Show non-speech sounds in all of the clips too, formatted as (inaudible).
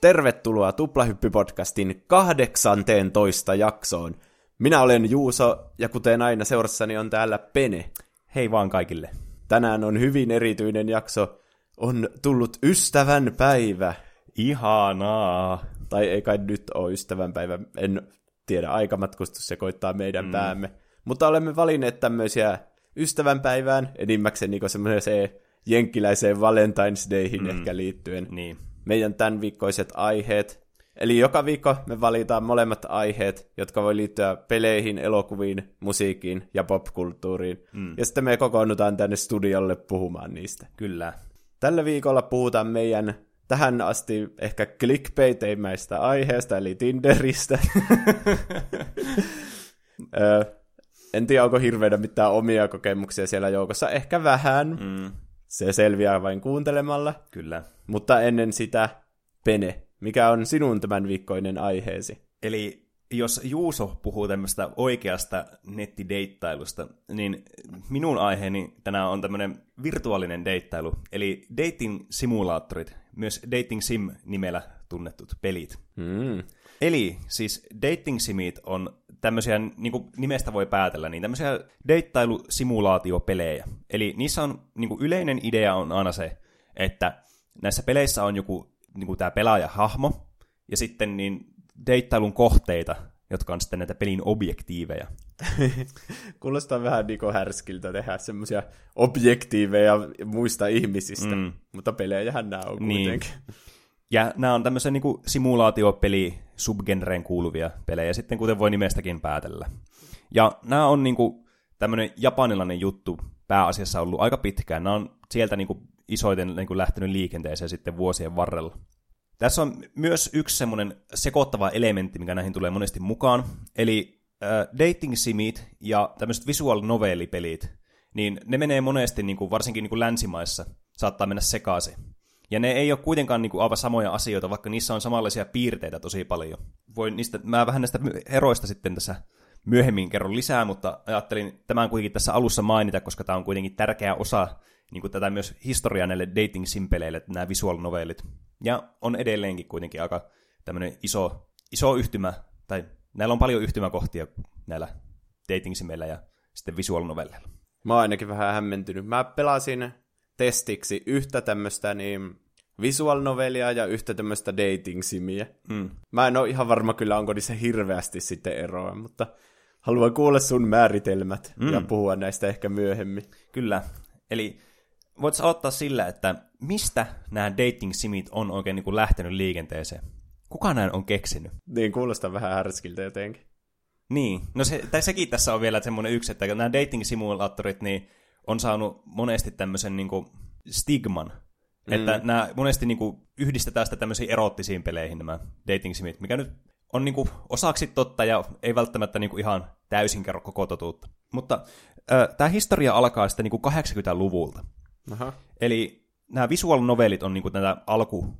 Tervetuloa Tuplahyppy-podcastin 18 jaksoon. Minä olen Juuso, ja kuten aina seurassani on täällä Pene. Hei vaan kaikille. Tänään on hyvin erityinen jakso. On tullut ystävän päivä. Ihanaa. Tai ei kai nyt ole ystävän päivä. En tiedä, aikamatkustus sekoittaa meidän mm. päämme. Mutta olemme valinneet tämmöisiä ystävänpäivään, enimmäkseen niin semmoiseen jenkkiläiseen Valentine's Dayhin mm. ehkä liittyen. Niin. Meidän tämän viikkoiset aiheet. Eli joka viikko me valitaan molemmat aiheet, jotka voi liittyä peleihin, elokuviin, musiikkiin ja popkulttuuriin. Mm. Ja sitten me kokoonnutaan tänne studiolle puhumaan niistä. Kyllä. Tällä viikolla puhutaan meidän tähän asti ehkä clickbaiteimäistä aiheesta, eli Tinderistä. (laughs) en tiedä, onko hirveänä mitään omia kokemuksia siellä joukossa. Ehkä vähän. Mm. Se selviää vain kuuntelemalla. Kyllä. Mutta ennen sitä, Pene, mikä on sinun tämän viikkoinen aiheesi? Eli jos Juuso puhuu tämmöistä oikeasta nettideittailusta, niin minun aiheeni tänään on tämmöinen virtuaalinen deittailu, eli dating simulaattorit, myös dating sim nimellä tunnetut pelit. Mm. Eli siis dating simit on tämmöisiä, niin kuin nimestä voi päätellä, niin tämmöisiä deittailusimulaatiopelejä. Eli niissä on niin kuin yleinen idea on aina se, että näissä peleissä on joku niin kuin tämä pelaajahahmo, ja sitten niin deittailun kohteita, jotka on sitten näitä pelin objektiiveja. (laughs) Kuulostaa vähän niin härskiltä tehdä semmoisia objektiiveja muista ihmisistä, mm. mutta pelejähän nämä on kuitenkin. Niin. Ja nämä on tämmöisen niin simulaatiopeli subgenreen kuuluvia pelejä, sitten kuten voi nimestäkin päätellä. Ja nämä on niin kuin, tämmöinen japanilainen juttu pääasiassa ollut aika pitkään. Nämä on sieltä niin kuin, isoiten niin kuin, lähtenyt liikenteeseen sitten vuosien varrella. Tässä on myös yksi semmoinen sekoittava elementti, mikä näihin tulee monesti mukaan, eli äh, dating simit ja tämmöiset visual novellipelit, niin ne menee monesti, niin kuin, varsinkin niin kuin länsimaissa, saattaa mennä sekaisin. Ja ne ei ole kuitenkaan niin kuin, aivan samoja asioita, vaikka niissä on samanlaisia piirteitä tosi paljon. Voin niistä, mä vähän näistä eroista sitten tässä myöhemmin kerron lisää, mutta ajattelin tämän kuitenkin tässä alussa mainita, koska tämä on kuitenkin tärkeä osa niin kuin tätä myös historiaa näille dating simpeleille, nämä visual novellit. Ja on edelleenkin kuitenkin aika tämmöinen iso, iso yhtymä, tai näillä on paljon yhtymäkohtia näillä dating simeillä ja sitten visual novelleilla. Mä oon ainakin vähän hämmentynyt. Mä pelasin testiksi yhtä tämmöistä niin visual novelia ja yhtä tämmöistä dating simiä. Mm. Mä en ole ihan varma kyllä, onko niissä hirveästi sitten eroa, mutta haluan kuulla sun määritelmät mm. ja puhua näistä ehkä myöhemmin. Kyllä. Eli voit aloittaa sillä, että mistä nämä dating simit on oikein niin kuin lähtenyt liikenteeseen? Kuka näin on keksinyt? Niin, kuulostaa vähän härskiltä jotenkin. Niin, no se, tai sekin tässä on vielä semmoinen yksi, että nämä dating-simulaattorit niin on saanut monesti tämmöisen niin kuin stigman, mm. että nämä monesti niin kuin yhdistetään sitä tämmöisiin erottisiin peleihin nämä dating simit, mikä nyt on niin kuin osaksi totta ja ei välttämättä niin kuin ihan täysin kerro koko totuutta. Mutta äh, tämä historia alkaa sitten niin kuin 80-luvulta. Aha. Eli nämä visual novelit on niin kuin tätä alku,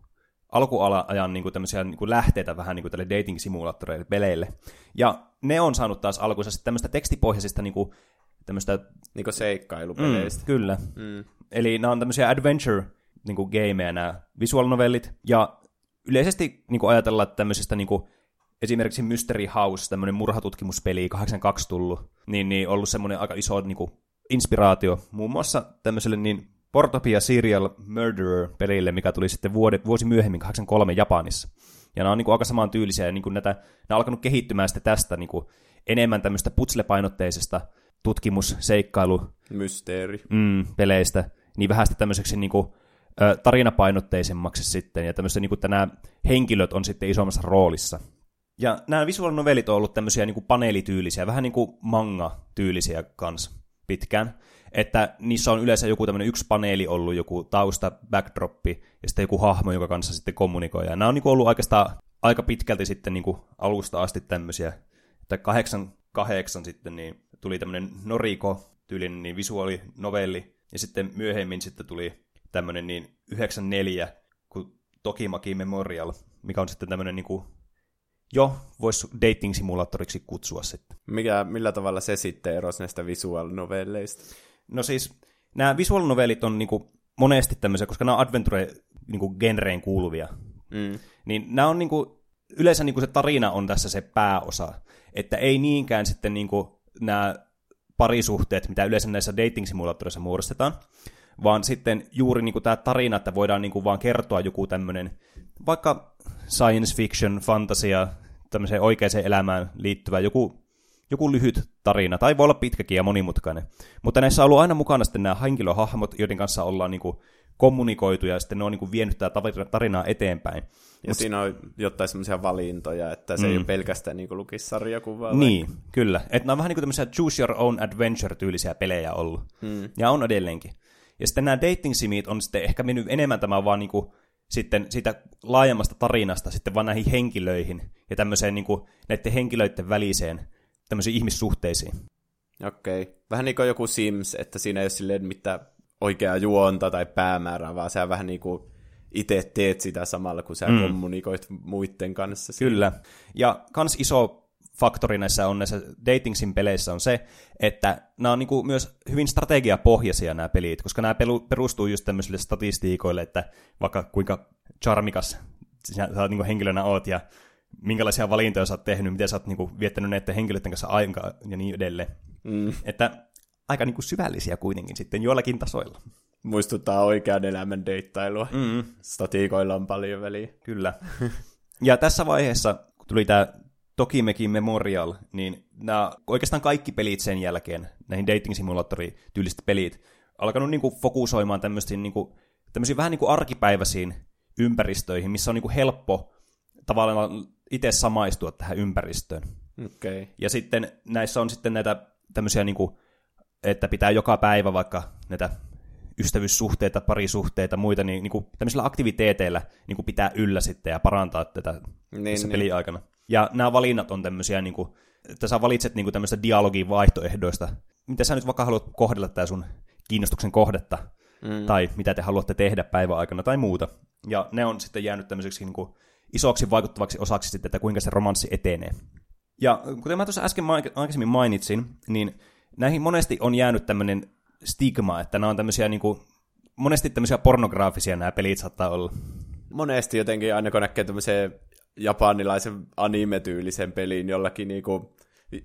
alkuajan niin kuin tämmöisiä niin kuin lähteitä vähän niin kuin tälle dating-simulaattoreille, peleille. Ja ne on saanut taas alkuunsa sitten tämmöistä tekstipohjaisista niin kuin, tämmöistä... Niin kuin seikkailupeleistä. Mm, kyllä. Mm. Eli nämä on tämmöisiä adventure niin kuin gameja nämä visual novellit. Ja yleisesti niin kuin ajatellaan, että tämmöisistä niin kuin, esimerkiksi Mystery House, tämmöinen murhatutkimuspeli, 82 tullut, niin, niin ollut semmoinen aika iso niin kuin, inspiraatio muun muassa tämmöiselle niin Portopia Serial Murderer-pelille, mikä tuli sitten vuosi, vuosi myöhemmin, 83 Japanissa. Ja nämä on niin kuin aika saman tyylisiä, ja niin kuin näitä, nämä on alkanut kehittymään sitten tästä niin kuin enemmän tämmöistä putslepainotteisesta tutkimus, seikkailu, mysteeri, mm, peleistä, niin vähän sitten tämmöiseksi niin kuin, tarinapainotteisemmaksi sitten, ja tämmöistä, niin kuin, että nämä henkilöt on sitten isommassa roolissa. Ja nämä visual novelit on ollut tämmöisiä niin kuin paneelityylisiä, vähän niin kuin manga-tyylisiä kanssa pitkään että niissä on yleensä joku tämmöinen yksi paneeli ollut, joku tausta, backdroppi, ja sitten joku hahmo, joka kanssa sitten kommunikoi. Ja nämä on niin ollut oikeastaan aika pitkälti sitten niin kuin alusta asti tämmöisiä, että 88 sitten niin tuli tämmöinen Noriko-tyylinen niin visuaalinovelli, ja sitten myöhemmin sitten tuli tämmöinen niin 94, kun Tokimaki Memorial, mikä on sitten tämmöinen niin kuin jo voisi dating-simulaattoriksi kutsua sitten. Mikä, millä tavalla se sitten erosi näistä visual novelleista? No siis nämä visual novellit on niinku monesti tämmöisiä, koska nämä on adventure niinku kuuluvia Mm. Niin nämä on niinku, yleensä niinku se tarina on tässä se pääosa. Että ei niinkään sitten niinku nämä parisuhteet, mitä yleensä näissä dating-simulaattoreissa muodostetaan, vaan sitten juuri niinku tämä tarina, että voidaan niinku vaan kertoa joku tämmöinen vaikka science fiction, fantasia, tämmöiseen oikeaan elämään liittyvä joku, joku lyhyt tarina, tai voi olla pitkäkin ja monimutkainen. Mutta näissä on ollut aina mukana sitten nämä henkilöhahmot, joiden kanssa ollaan niin kuin kommunikoitu, ja sitten ne on niin kuin vienyt tätä tarinaa eteenpäin. Ja Mut, siinä on jotain semmoisia valintoja, että se mm. ei ole pelkästään niin lukisi sarjakuvaa. Niin, vaikka. kyllä. Että nämä on vähän niin kuin tämmöisiä choose your own adventure-tyylisiä pelejä ollut. Mm. Ja on edelleenkin. Ja sitten nämä dating simit on sitten ehkä mennyt enemmän tämä vaan niin kuin sitten siitä laajemmasta tarinasta sitten vaan näihin henkilöihin ja tämmöiseen niin kuin näiden henkilöiden väliseen tämmöisiin ihmissuhteisiin. Okei. Okay. Vähän niin kuin joku Sims, että siinä ei ole silleen mitään oikeaa juonta tai päämäärää, vaan sä vähän niin kuin itse teet sitä samalla, kun sä mm. kommunikoit muiden kanssa. Kyllä. Ja kans iso faktori näissä on näissä dating sim peleissä on se, että nämä on niin kuin myös hyvin strategiapohjaisia nämä pelit, koska nämä perustuu just tämmöisille statistiikoille, että vaikka kuinka charmikas sä niin henkilönä oot ja minkälaisia valintoja sä oot tehnyt, miten sä oot niin kuin viettänyt näiden henkilöiden kanssa aikaa ja niin edelleen. Mm. Että aika niin kuin syvällisiä kuitenkin sitten joillakin tasoilla. Muistuttaa oikean elämän deittailua. Mm. Statiikoilla on paljon väliä. Kyllä. Ja tässä vaiheessa, kun tuli tämä Tokimekin Memorial, niin nämä, oikeastaan kaikki pelit sen jälkeen, näihin dating simulaattori-tyyliset pelit, alkanut niin kuin fokusoimaan tämmöisiin, niin kuin, tämmöisiin vähän niin kuin arkipäiväisiin ympäristöihin, missä on niin kuin helppo tavallaan itse samaistua tähän ympäristöön. Okay. Ja sitten näissä on sitten näitä tämmöisiä, niin kuin, että pitää joka päivä vaikka näitä ystävyyssuhteita, parisuhteita, muita, niin, niin kuin, tämmöisillä aktiviteeteilla niin kuin pitää yllä sitten ja parantaa tätä niin, tässä niin. peliaikana. Ja nämä valinnat on tämmöisiä, niin kuin, että sä valitset niin kuin tämmöistä dialogin vaihtoehdoista. Mitä sä nyt vaikka haluat kohdella tämä sun kiinnostuksen kohdetta, mm. tai mitä te haluatte tehdä päiväaikana tai muuta. Ja ne on sitten jäänyt tämmöiseksi niin kuin isoksi vaikuttavaksi osaksi sitten, että kuinka se romanssi etenee. Ja kuten mä tuossa äsken aikaisemmin mainitsin, niin näihin monesti on jäänyt tämmöinen stigma, että nämä on tämmöisiä niin kuin, monesti tämmöisiä pornograafisia nämä pelit saattaa olla. Monesti jotenkin aina kun näkee tämmöisen japanilaisen anime-tyylisen pelin jollakin niinku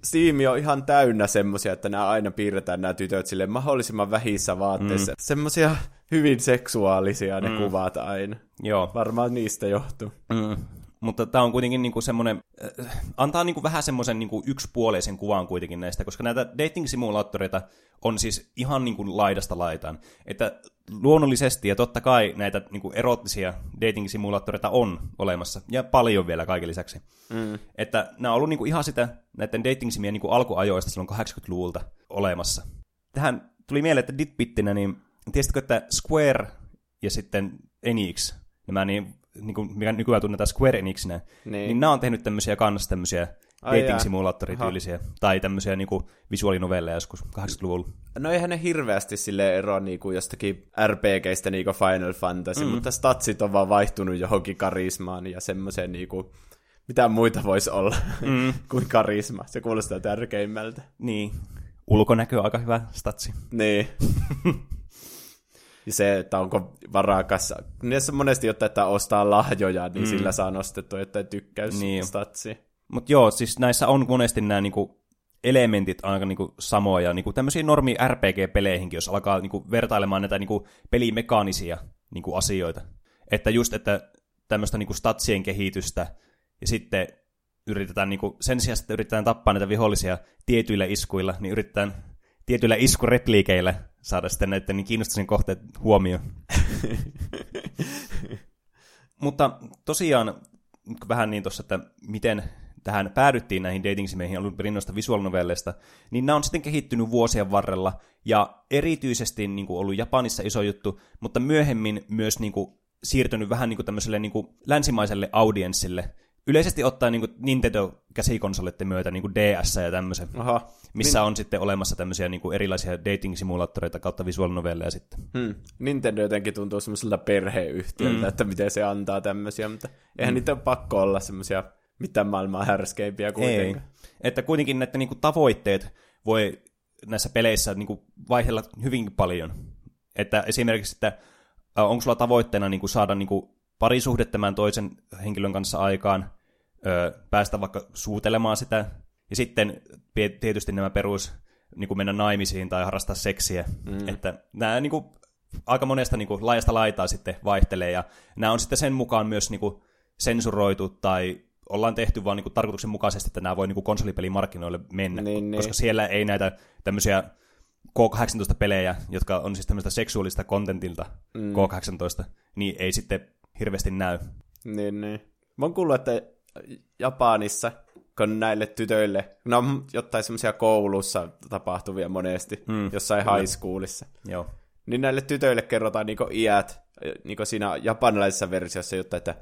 Steam on ihan täynnä semmosia, että nämä aina piirretään nämä tytöt sille mahdollisimman vähissä vaatteissa. Mm. Semmosia hyvin seksuaalisia ne mm. kuvat aina. Joo. Varmaan niistä johtuu. Mm. Mutta tämä on kuitenkin niinku semmoinen, äh, antaa niinku vähän semmoisen niinku yksipuoleisen kuvan kuitenkin näistä, koska näitä dating-simulaattoreita on siis ihan niinku laidasta laitaan. Että luonnollisesti ja totta kai näitä niinku erottisia dating-simulaattoreita on olemassa, ja paljon vielä kaiken lisäksi. Mm. Että nämä on ollut niinku ihan sitä näiden dating-simien niinku alkuajoista silloin 80-luvulta olemassa. Tähän tuli mieleen, että ditbittinä, niin tiesitkö, että Square ja sitten Enix, nämä niin niin kuin, mikä nykyään tunnetaan Square Enixinä, niin, niin nämä on tehnyt tämmöisiä kanssa tämmöisiä dating simulaattorityylisiä tai tämmöisiä niin kuin visuaalinovelleja joskus 80-luvulla. No eihän ne hirveästi sille eroa niin kuin jostakin RPGistä niin kuin Final Fantasy, mm. mutta statsit on vaan vaihtunut johonkin karismaan ja semmoiseen niin kuin, mitä muita voisi olla mm. (laughs) kuin karisma. Se kuulostaa tärkeimmältä. Niin. Ulkonäkö on aika hyvä statsi. Niin. (laughs) se, että onko varakas. Niissä monesti jotta, että ostaa lahjoja, niin mm. sillä saa nostettua jotain tykkäys niin. statsi. Mutta joo, siis näissä on monesti nämä niinku elementit aika niinku samoja, niinku tämmöisiä normi RPG-peleihinkin, jos alkaa niinku vertailemaan näitä niinku pelimekaanisia niinku asioita. Että just, että tämmöistä niinku statsien kehitystä, ja sitten yritetään niinku, sen sijaan, että yritetään tappaa näitä vihollisia tietyillä iskuilla, niin yritetään tietyillä iskurepliikeillä saada sitten näiden niin kiinnostuksen kohteet huomioon. (laughs) Mutta tosiaan vähän niin tuossa, että miten tähän päädyttiin näihin dating-simeihin alun perin noista visuaalinovelleista, niin nämä on sitten kehittynyt vuosien varrella, ja erityisesti niin kuin ollut Japanissa iso juttu, mutta myöhemmin myös niin kuin, siirtynyt vähän niin kuin tämmöiselle niin kuin länsimaiselle audienssille, yleisesti ottaen niin Nintendo-käsikonsolitten myötä niin DS ja tämmöisen, Aha. missä Nin... on sitten olemassa tämmöisiä niin erilaisia dating-simulaattoreita kautta visuaalinovelleja sitten. Hmm. Nintendo jotenkin tuntuu semmoiselta perheyhtiöltä, hmm. että miten se antaa tämmöisiä, mutta eihän hmm. niitä ole pakko olla semmoisia mitään maailmaa härskeimpiä kuitenkaan. Ei. Että kuitenkin näiden niin kuin, tavoitteet voi näissä peleissä niin kuin, vaihdella hyvinkin paljon. Että esimerkiksi, että onko sulla tavoitteena niin kuin, saada niin kuin, parisuhde tämän toisen henkilön kanssa aikaan, ö, päästä vaikka suutelemaan sitä, ja sitten tietysti nämä perus niin kuin mennä naimisiin tai harrastaa seksiä. Mm. Että nämä niin kuin, aika monesta niin kuin, laajasta laitaa sitten vaihtelee, ja nämä on sitten sen mukaan myös niin kuin, sensuroitu tai ollaan tehty vaan niin tarkoituksenmukaisesti, että nämä voi niin konsolipelimarkkinoille mennä, niin, koska niin. siellä ei näitä tämmöisiä K18-pelejä, jotka on siis tämmöistä seksuaalista kontentilta mm. K18, niin ei sitten hirveästi näy. Niin, niin. Mä oon kuullut, että Japanissa, kun näille tytöille, ne on jotain semmoisia koulussa tapahtuvia monesti, mm, jossain kyllä. high schoolissa. Joo. Niin näille tytöille kerrotaan niinku iät, niinku siinä japanilaisessa versiossa, jotta että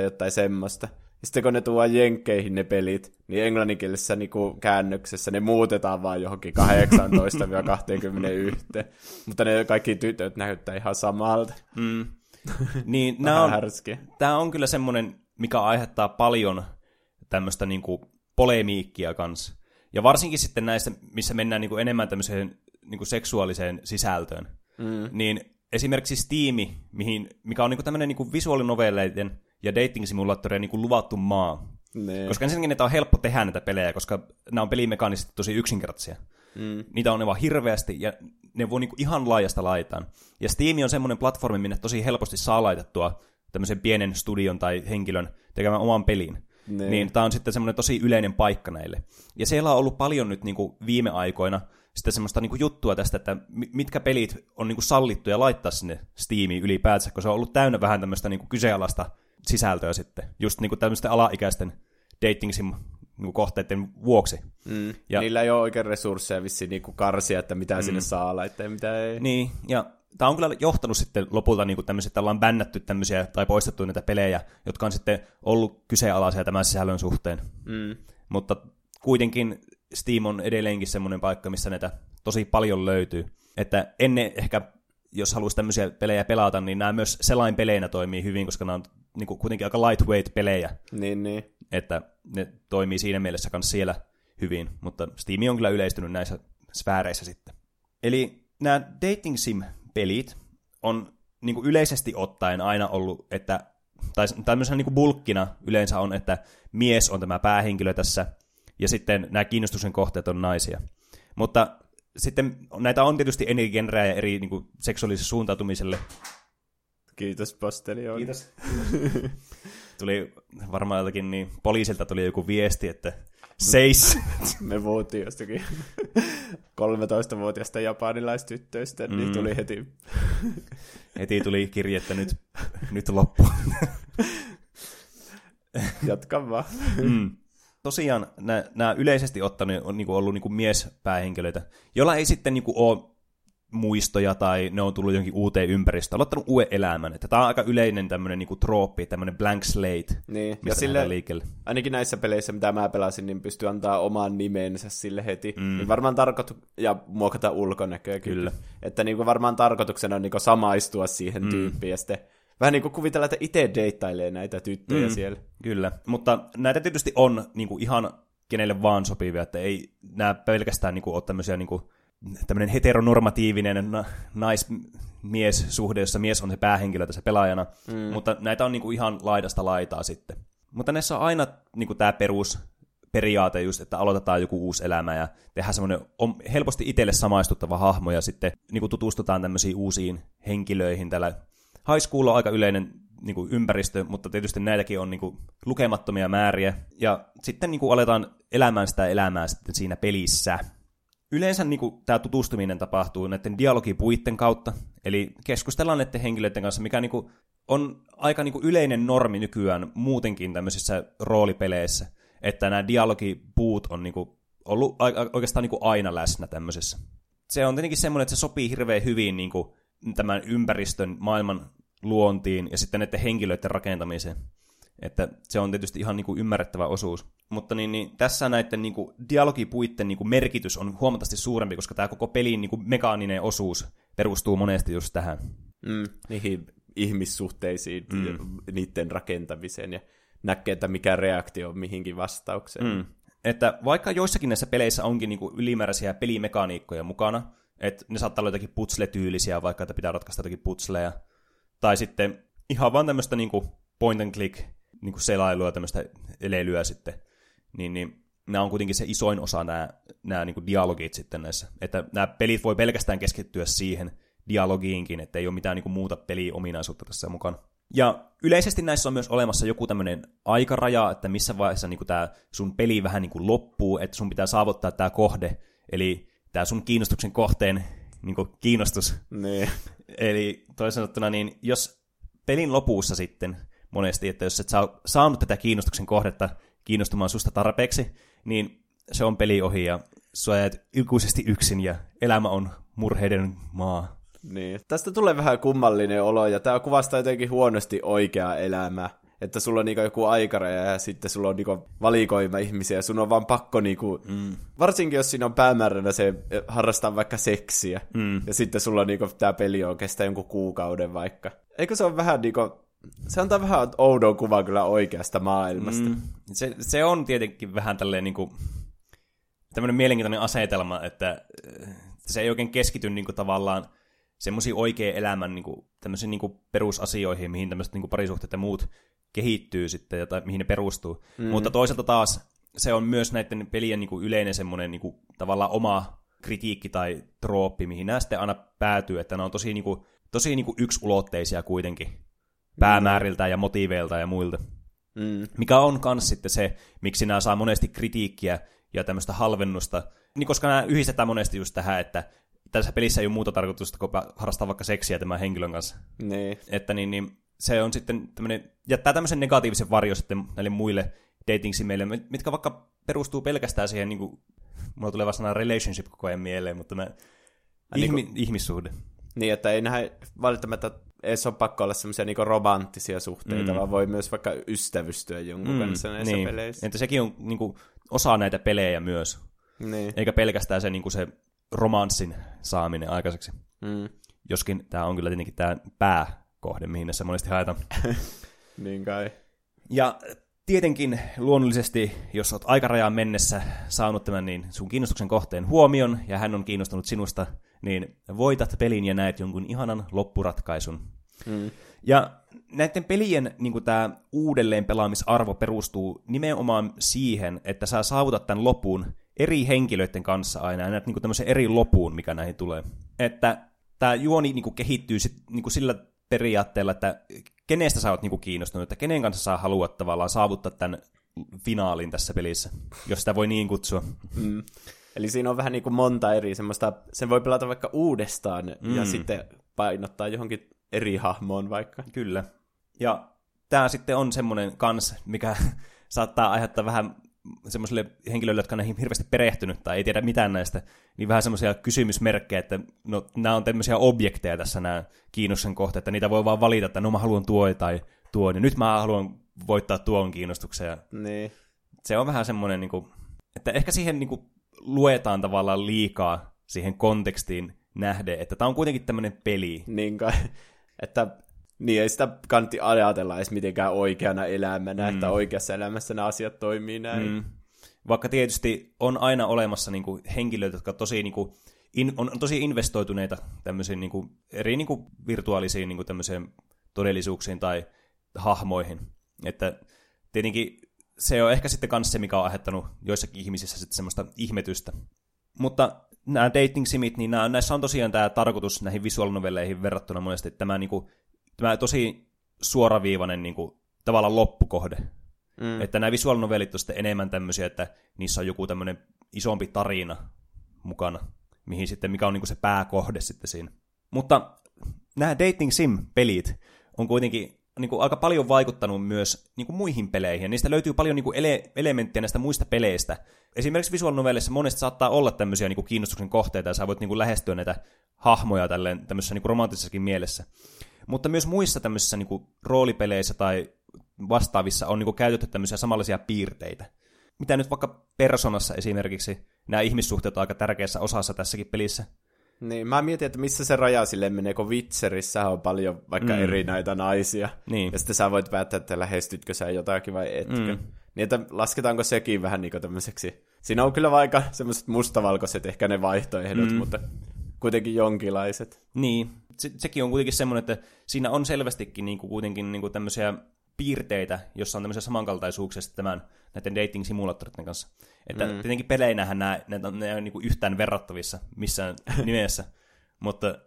13-15, jotain semmoista. Sitten kun ne tuo jenkkeihin ne pelit, niin englanninkielisessä niinku käännöksessä ne muutetaan vaan johonkin 18-21. Mutta ne kaikki tytöt näyttää ihan samalta. Mm. (laughs) niin, nämä on, tämä on kyllä semmoinen, mikä aiheuttaa paljon tämmöistä niinku polemiikkia kanssa. Ja varsinkin sitten näissä, missä mennään niinku enemmän tämmöiseen niinku seksuaaliseen sisältöön. Mm. Niin esimerkiksi Steam, mihin, mikä on niinku tämmöinen niinku visuaalinovelleiden ja dating-simulaattorien niinku luvattu maa. Ne. Koska ensinnäkin niitä on helppo tehdä näitä pelejä, koska nämä on pelimekaanisesti tosi yksinkertaisia. Mm. Niitä on ne vaan hirveästi, ja ne voi niinku ihan laajasta laitaan. Ja Steam on semmoinen platformi, minne tosi helposti saa laitettua tämmöisen pienen studion tai henkilön tekemään oman pelin. Ne. Niin tämä on sitten semmoinen tosi yleinen paikka näille. Ja siellä on ollut paljon nyt niinku viime aikoina sitten semmoista niinku juttua tästä, että mitkä pelit on niinku sallittuja laittaa sinne Steamiin ylipäätään, kun se on ollut täynnä vähän tämmöistä niinku kyseenalaista sisältöä sitten, just niinku tämmöisten alaikäisten dating sim niinku kohteiden vuoksi. Mm. Ja, Niillä ei ole oikein resursseja vissiin niinku karsia, että mitä mm. sinne saa laittaa ja mitä ei. Niin, ja tämä on kyllä johtanut sitten lopulta niin tämmöisiä, että ollaan bännätty tämmöisiä tai poistettu näitä pelejä, jotka on sitten ollut kyseenalaisia tämän sisällön suhteen. Mm. Mutta kuitenkin Steam on edelleenkin semmoinen paikka, missä näitä tosi paljon löytyy. Että ennen ehkä, jos haluaisi tämmöisiä pelejä pelata, niin nämä myös selain peleinä toimii hyvin, koska nämä on niin kuin, kuitenkin aika lightweight-pelejä. Niin, niin. Että ne toimii siinä mielessä myös siellä hyvin, mutta Steam on kyllä yleistynyt näissä sfääreissä sitten. Eli nämä dating sim-pelit on niin kuin yleisesti ottaen aina ollut, että, tai tämmöisenä niin kuin bulkkina yleensä on, että mies on tämä päähenkilö tässä, ja sitten nämä kiinnostuksen kohteet on naisia. Mutta sitten näitä on tietysti eri genrejä ja eri niin kuin, seksuaaliselle suuntautumiselle. Kiitos postelion. Kiitos. (laughs) tuli varmaan jotakin niin, poliisilta tuli joku viesti, että seis. (laughs) Me vuotiin jostakin 13-vuotiaasta japanilaistyttöistä, niin mm. niin tuli heti... (laughs) heti tuli kirje, että nyt, nyt loppu. Jatka vaan. Mm tosiaan nämä yleisesti ottaen on niinku ollut niinku miespäähenkilöitä, joilla ei sitten niinku ole muistoja tai ne on tullut jonkin uuteen ympäristöön, aloittanut uuden elämän. Että tämä on aika yleinen tämmöinen niinku trooppi, tämmöinen blank slate, niin. ja sille, liikelle. Ainakin näissä peleissä, mitä mä pelasin, niin pystyy antaa oman nimensä sille heti. Mm. Niin varmaan tarkoitu, ja muokata ulkonäköä kyllä. Että niinku varmaan tarkoituksena on niinku samaistua siihen mm. tyyppiin, ja sitten vähän niin kuin kuvitella, että itse deittailee näitä tyttöjä mm, siellä. Kyllä, mutta näitä tietysti on niin kuin ihan kenelle vaan sopivia, että ei nämä pelkästään niin kuin, ole tämmöisiä niin kuin, tämmöinen heteronormatiivinen na- naismies-suhde, jossa mies on se päähenkilö tässä pelaajana, mm. mutta näitä on niin kuin ihan laidasta laitaa sitten. Mutta näissä on aina niin kuin tämä perus periaate just, että aloitetaan joku uusi elämä ja tehdään semmoinen helposti itselle samaistuttava hahmo ja sitten niin kuin tutustutaan tämmöisiin uusiin henkilöihin tällä high school on aika yleinen niin kuin ympäristö, mutta tietysti näitäkin on niin kuin, lukemattomia määriä. Ja sitten niin kuin, aletaan elämään sitä elämää sitten siinä pelissä. Yleensä niin kuin, tämä tutustuminen tapahtuu näiden dialogipuitten kautta, eli keskustellaan näiden henkilöiden kanssa, mikä niin kuin, on aika niin kuin, yleinen normi nykyään muutenkin tämmöisissä roolipeleissä, että nämä dialogipuut on niin kuin, ollut oikeastaan niin kuin, aina läsnä tämmöisessä. Se on tietenkin semmoinen, että se sopii hirveän hyvin niin kuin, tämän ympäristön, maailman luontiin ja sitten näiden henkilöiden rakentamiseen. Että se on tietysti ihan niin kuin ymmärrettävä osuus. Mutta niin, niin, tässä näiden niin kuin dialogipuitten niin kuin merkitys on huomattavasti suurempi, koska tämä koko pelin niin kuin mekaaninen osuus perustuu monesti just tähän. Mm, niihin ihmissuhteisiin, mm. niiden rakentamiseen ja näkee, että mikä reaktio on mihinkin vastaukseen. Mm. Että vaikka joissakin näissä peleissä onkin niin kuin ylimääräisiä pelimekaniikkoja mukana, että ne saattaa olla jotakin putsle-tyylisiä, vaikka että pitää ratkaista jotakin putsleja, tai sitten ihan vaan tämmöistä niinku point and click niinku selailua, tämmöistä eleilyä sitten, niin, niin nämä on kuitenkin se isoin osa nämä, nämä niinku dialogit sitten näissä. Että nämä pelit voi pelkästään keskittyä siihen dialogiinkin, että ei ole mitään niinku muuta peliominaisuutta tässä mukana. Ja yleisesti näissä on myös olemassa joku tämmöinen aikaraja, että missä vaiheessa niin tämä sun peli vähän niin kuin loppuu, että sun pitää saavuttaa tämä kohde, eli tämä sun kiinnostuksen kohteen niin kuin kiinnostus. Niin. Eli toisin sanottuna, niin jos pelin lopussa sitten monesti, että jos et saa saanut tätä kiinnostuksen kohdetta kiinnostumaan susta tarpeeksi, niin se on peli ohi ja sua jäät ikuisesti yksin ja elämä on murheiden maa. Niin. Tästä tulee vähän kummallinen olo, ja tämä kuvastaa jotenkin huonosti oikeaa elämää. Että sulla on niinku joku aikaraja ja sitten sulla on niinku valikoima ihmisiä ja sun on vaan pakko niinku, mm. varsinkin jos siinä on päämääränä se harrastaa vaikka seksiä. Mm. Ja sitten sulla on niinku tämä peli on kestää jonkun kuukauden vaikka. Eikö se on vähän niinku, se antaa vähän oudon kuvan kyllä oikeasta maailmasta. Mm. Se, se on tietenkin vähän tälleen niinku, tämmöinen mielenkiintoinen asetelma, että se ei oikein keskity niinku tavallaan semmoisiin oikein elämän niin kuin, tämmöisiin niin kuin perusasioihin, mihin tämmöiset niin kuin parisuhteet ja muut kehittyy sitten, ja tai mihin ne perustuu. Mm. Mutta toisaalta taas se on myös näiden pelien niin kuin yleinen semmoinen niin kuin, tavallaan oma kritiikki tai trooppi, mihin nämä sitten aina päätyy, että ne on tosi, niin kuin, tosi niin kuin yksulotteisia kuitenkin päämääriltä ja motiiveilta ja muilta. Mm. Mikä on myös sitten se, miksi nämä saa monesti kritiikkiä ja tämmöistä halvennusta, niin koska nämä yhdistetään monesti just tähän, että tässä pelissä ei ole muuta tarkoitusta kuin harrastaa vaikka seksiä tämän henkilön kanssa. Niin. Että niin, niin se on sitten tämmöinen, jättää tämmöisen negatiivisen varjo sitten näille muille dating simeille, mitkä vaikka perustuu pelkästään siihen, niin kuin, mulla tulee vasta relationship koko ajan mieleen, mutta mä, ihmi, niin kuin, ihmissuhde. Niin, että ei nähdä välttämättä edes ole pakko olla semmoisia niin romanttisia suhteita, mm. vaan voi myös vaikka ystävystyä jonkun mm, kanssa näissä niin. peleissä. Että sekin on niin kuin, osa näitä pelejä myös. Niin. Eikä pelkästään se, niin kuin se romanssin saaminen aikaiseksi. Mm. Joskin tämä on kyllä tietenkin tämä pääkohde, mihin näissä monesti haetaan. (laughs) niin kai. Ja tietenkin luonnollisesti, jos olet aikarajaan mennessä saanut tämän niin sun kiinnostuksen kohteen huomion, ja hän on kiinnostunut sinusta, niin voitat pelin ja näet jonkun ihanan loppuratkaisun. Mm. Ja näiden pelien niin tämä uudelleen pelaamisarvo perustuu nimenomaan siihen, että sä saavutat tämän lopun eri henkilöiden kanssa aina, ja näet niin tämmöisen eri lopuun, mikä näihin tulee. Että tämä juoni niin kehittyy sit, niin sillä periaatteella, että kenestä sä oot niin kiinnostunut, että kenen kanssa saa haluat tavallaan saavuttaa tämän finaalin tässä pelissä, jos sitä voi niin kutsua. Mm. Eli siinä on vähän niin kuin monta eri semmoista, sen voi pelata vaikka uudestaan mm. ja sitten painottaa johonkin eri hahmoon vaikka. Kyllä. Ja tämä sitten on semmoinen kans, mikä (laughs) saattaa aiheuttaa vähän semmoisille henkilöille, jotka on näihin hirveästi perehtynyt tai ei tiedä mitään näistä, niin vähän semmoisia kysymysmerkkejä, että no, nämä on tämmöisiä objekteja tässä nämä kiinnostuksen kohteet, että niitä voi vaan valita, että no mä haluan tuo tai tuo, ja nyt mä haluan voittaa tuon kiinnostuksen. Ja niin. Se on vähän semmoinen, niin kuin, että ehkä siihen niin kuin, luetaan tavallaan liikaa siihen kontekstiin nähden, että tämä on kuitenkin tämmöinen peli. Niin kai, (laughs) että niin ei sitä kantti ajatella edes mitenkään oikeana elämänä, mm. että oikeassa elämässä nämä asiat toimii näin. Mm. Vaikka tietysti on aina olemassa niin kuin, henkilöitä, jotka tosi, niin kuin, in, on, on tosi investoituneita tämmöisiin niin kuin, eri niin kuin, virtuaalisiin niin kuin, todellisuuksiin tai hahmoihin. Että tietenkin se on ehkä sitten myös se, mikä on aiheuttanut joissakin ihmisissä sitten semmoista ihmetystä. Mutta nämä dating simit, niin nämä, näissä on tosiaan tämä tarkoitus näihin visuaalinovelleihin verrattuna monesti, että tämä niin kuin, tämä tosi suoraviivainen niin kuin, tavallaan loppukohde. Mm. Että nämä visuaalinovellit on sitten enemmän tämmöisiä, että niissä on joku tämmöinen isompi tarina mukana, mihin sitten, mikä on niin kuin se pääkohde sitten siinä. Mutta nämä Dating Sim-pelit on kuitenkin niin kuin aika paljon vaikuttanut myös niin kuin muihin peleihin, ja niistä löytyy paljon niin kuin ele- elementtejä näistä muista peleistä. Esimerkiksi visuaalinovelleissa monesti saattaa olla tämmöisiä niin kuin kiinnostuksen kohteita, ja sä voit niin kuin lähestyä näitä hahmoja tälleen, tämmöisessä niin kuin romanttisessakin mielessä. Mutta myös muissa tämmöisissä niin kuin, roolipeleissä tai vastaavissa on niin kuin, käytetty tämmöisiä samanlaisia piirteitä. Mitä nyt vaikka Personassa esimerkiksi, nämä ihmissuhteet on aika tärkeässä osassa tässäkin pelissä. Niin, mä mietin, että missä se raja sille menee, kun Witcherissä on paljon vaikka mm. eri näitä naisia. Niin. Ja sitten sä voit päättää, että lähestytkö sä jotakin vai etkö. Mm. Niin, että lasketaanko sekin vähän niin tämmöiseksi. Siinä on kyllä aika semmoiset mustavalkoiset ehkä ne vaihtoehdot, mm. mutta kuitenkin jonkinlaiset. Niin, se, sekin on kuitenkin semmoinen, että siinä on selvästikin niin kuin kuitenkin niin kuin tämmöisiä piirteitä, jossa on tämmöisiä samankaltaisuuksia tämän, näiden dating-simulaattoreiden kanssa. Että mm. tietenkin peleinähän nämä, ne, ne on niin kuin yhtään verrattavissa missään (laughs) nimessä, mutta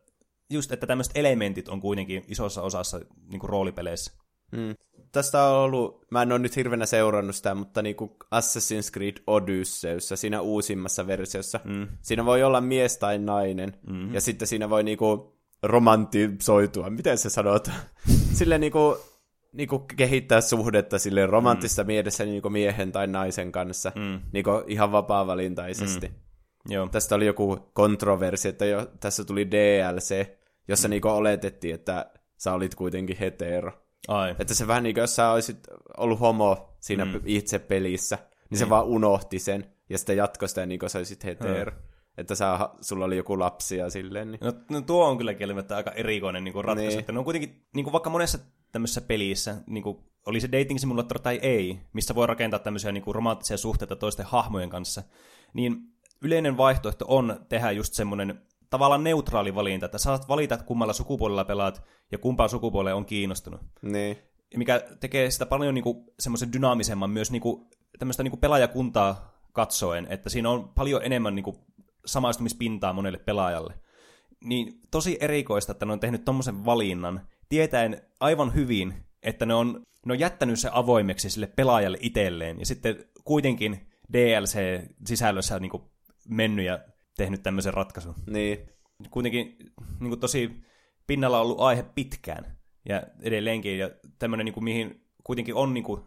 just, että tämmöiset elementit on kuitenkin isossa osassa niin kuin roolipeleissä. Mm. Tästä on ollut, mä en ole nyt hirveänä seurannut sitä, mutta niin kuin Assassin's Creed Odysseyssä, siinä uusimmassa versiossa, mm. siinä voi olla mies tai nainen, mm-hmm. ja sitten siinä voi niinku romantisoitua, miten se sanotaan, (laughs) sille niinku, niinku kehittää suhdetta sille romanttista mm. mielessä niinku miehen tai naisen kanssa, mm. niinku ihan vapaa-valintaisesti. Mm. Joo. Tästä oli joku kontroversi, että jo, tässä tuli DLC, jossa mm. niinku oletettiin, että sä olit kuitenkin hetero. Ai. Että se vähän niin kuin, jos sä olisit ollut homo siinä mm. itse pelissä, niin, niin se vaan unohti sen, ja sitten jatkoi sitä niin kuin sä olisit hetero. Hmm. Että sä, sulla oli joku lapsi ja silleen. Niin. No, no tuo on kyllä kieltämättä aika erikoinen niin kuin ratkaisu. Niin. Että ne on kuitenkin, niin kuin vaikka monessa tämmöisessä pelissä, niin kuin, oli se dating simulator tai ei, missä voi rakentaa tämmöisiä niin kuin romanttisia suhteita toisten hahmojen kanssa, niin yleinen vaihtoehto on tehdä just semmoinen tavallaan neutraali valinta, että saat valita, että kummalla sukupuolella pelaat ja kumpaan sukupuoleen on kiinnostunut. Niin. Mikä tekee sitä paljon niin kuin, semmoisen dynaamisemman myös niin kuin, tämmöistä niin kuin pelaajakuntaa katsoen, että siinä on paljon enemmän niin kuin, samaistumispintaa monelle pelaajalle. Niin tosi erikoista, että ne on tehnyt tommosen valinnan, tietäen aivan hyvin, että ne on, ne on jättänyt se avoimeksi sille pelaajalle itselleen, ja sitten kuitenkin DLC-sisällössä niin kuin, mennyt ja tehnyt tämmöisen ratkaisun. Niin. Kuitenkin niin kuin tosi pinnalla ollut aihe pitkään ja edelleenkin, ja tämmöinen, niin kuin, mihin kuitenkin on niin kuin,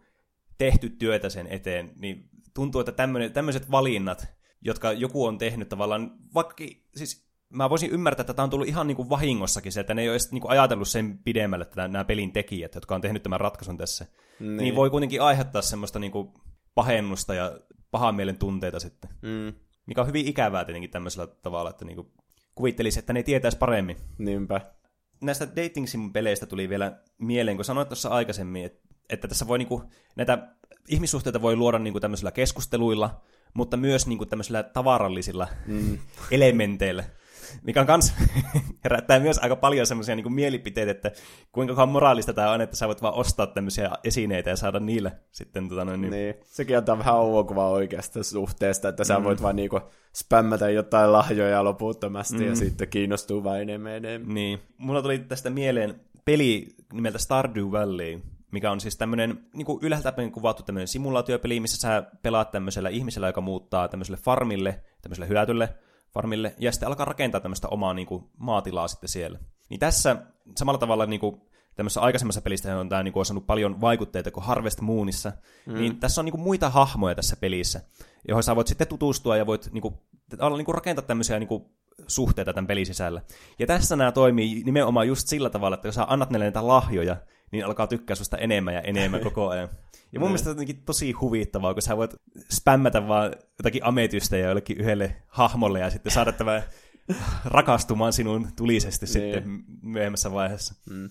tehty työtä sen eteen, niin tuntuu, että tämmöiset valinnat, jotka joku on tehnyt tavallaan, vaikka siis mä voisin ymmärtää, että tämä on tullut ihan niin kuin vahingossakin se, että ne ei ole edes niin kuin ajatellut sen pidemmälle, että nämä pelin tekijät, jotka on tehnyt tämän ratkaisun tässä, niin, niin voi kuitenkin aiheuttaa semmoista niin kuin pahennusta ja pahan mielen tunteita sitten. Mm. Mikä on hyvin ikävää tietenkin tämmöisellä tavalla, että niinku kuvittelisi, että ne tietäisi paremmin. Niinpä. Näistä dating sim-peleistä tuli vielä mieleen, kun sanoit tuossa aikaisemmin, että, että tässä voi niinku, näitä ihmissuhteita voi luoda niinku tämmöisillä keskusteluilla, mutta myös niinku tämmöisillä tavarallisilla mm. (laughs) elementeillä mikä on kans (laughs) herättää myös aika paljon semmoisia niin mielipiteitä, että kuinka moraalista tämä on, että sä voit vaan ostaa tämmöisiä esineitä ja saada niille sitten tota noin, niin... niin. Sekin antaa vähän ouokuvaa oikeasta suhteesta, että sä mm. voit vaan niinku spämmätä jotain lahjoja loputtomasti mm. ja sitten kiinnostuu vain enemmän enemmän. Niin. Mulla tuli tästä mieleen peli nimeltä Stardew Valley, mikä on siis tämmöinen niin ylhäältä kuvattu tämmöinen simulaatiopeli, missä sä pelaat tämmöisellä ihmisellä, joka muuttaa tämmöiselle farmille, tämmöiselle hylätylle farmille, ja sitten alkaa rakentaa tämmöistä omaa niin kuin, maatilaa sitten siellä. Niin tässä samalla tavalla niin kuin, tämmöisessä aikaisemmassa pelistä on tämä niin kuin, on saanut paljon vaikutteita kuin Harvest Moonissa, mm. niin tässä on niin kuin, muita hahmoja tässä pelissä, joihin sä voit sitten tutustua ja voit niin kuin, olla, niin kuin, rakentaa tämmöisiä niin kuin, suhteita tämän pelin sisällä. Ja tässä nämä toimii nimenomaan just sillä tavalla, että jos sä annat neille näitä lahjoja, niin alkaa tykkää susta enemmän ja enemmän koko ajan. Ja mun mielestä on jotenkin tosi huvittavaa, kun sä voit spämmätä vaan jotakin ametystä ja jollekin yhdelle hahmolle ja sitten saada tämän rakastumaan sinun tulisesti niin. sitten myöhemmässä vaiheessa. Mm.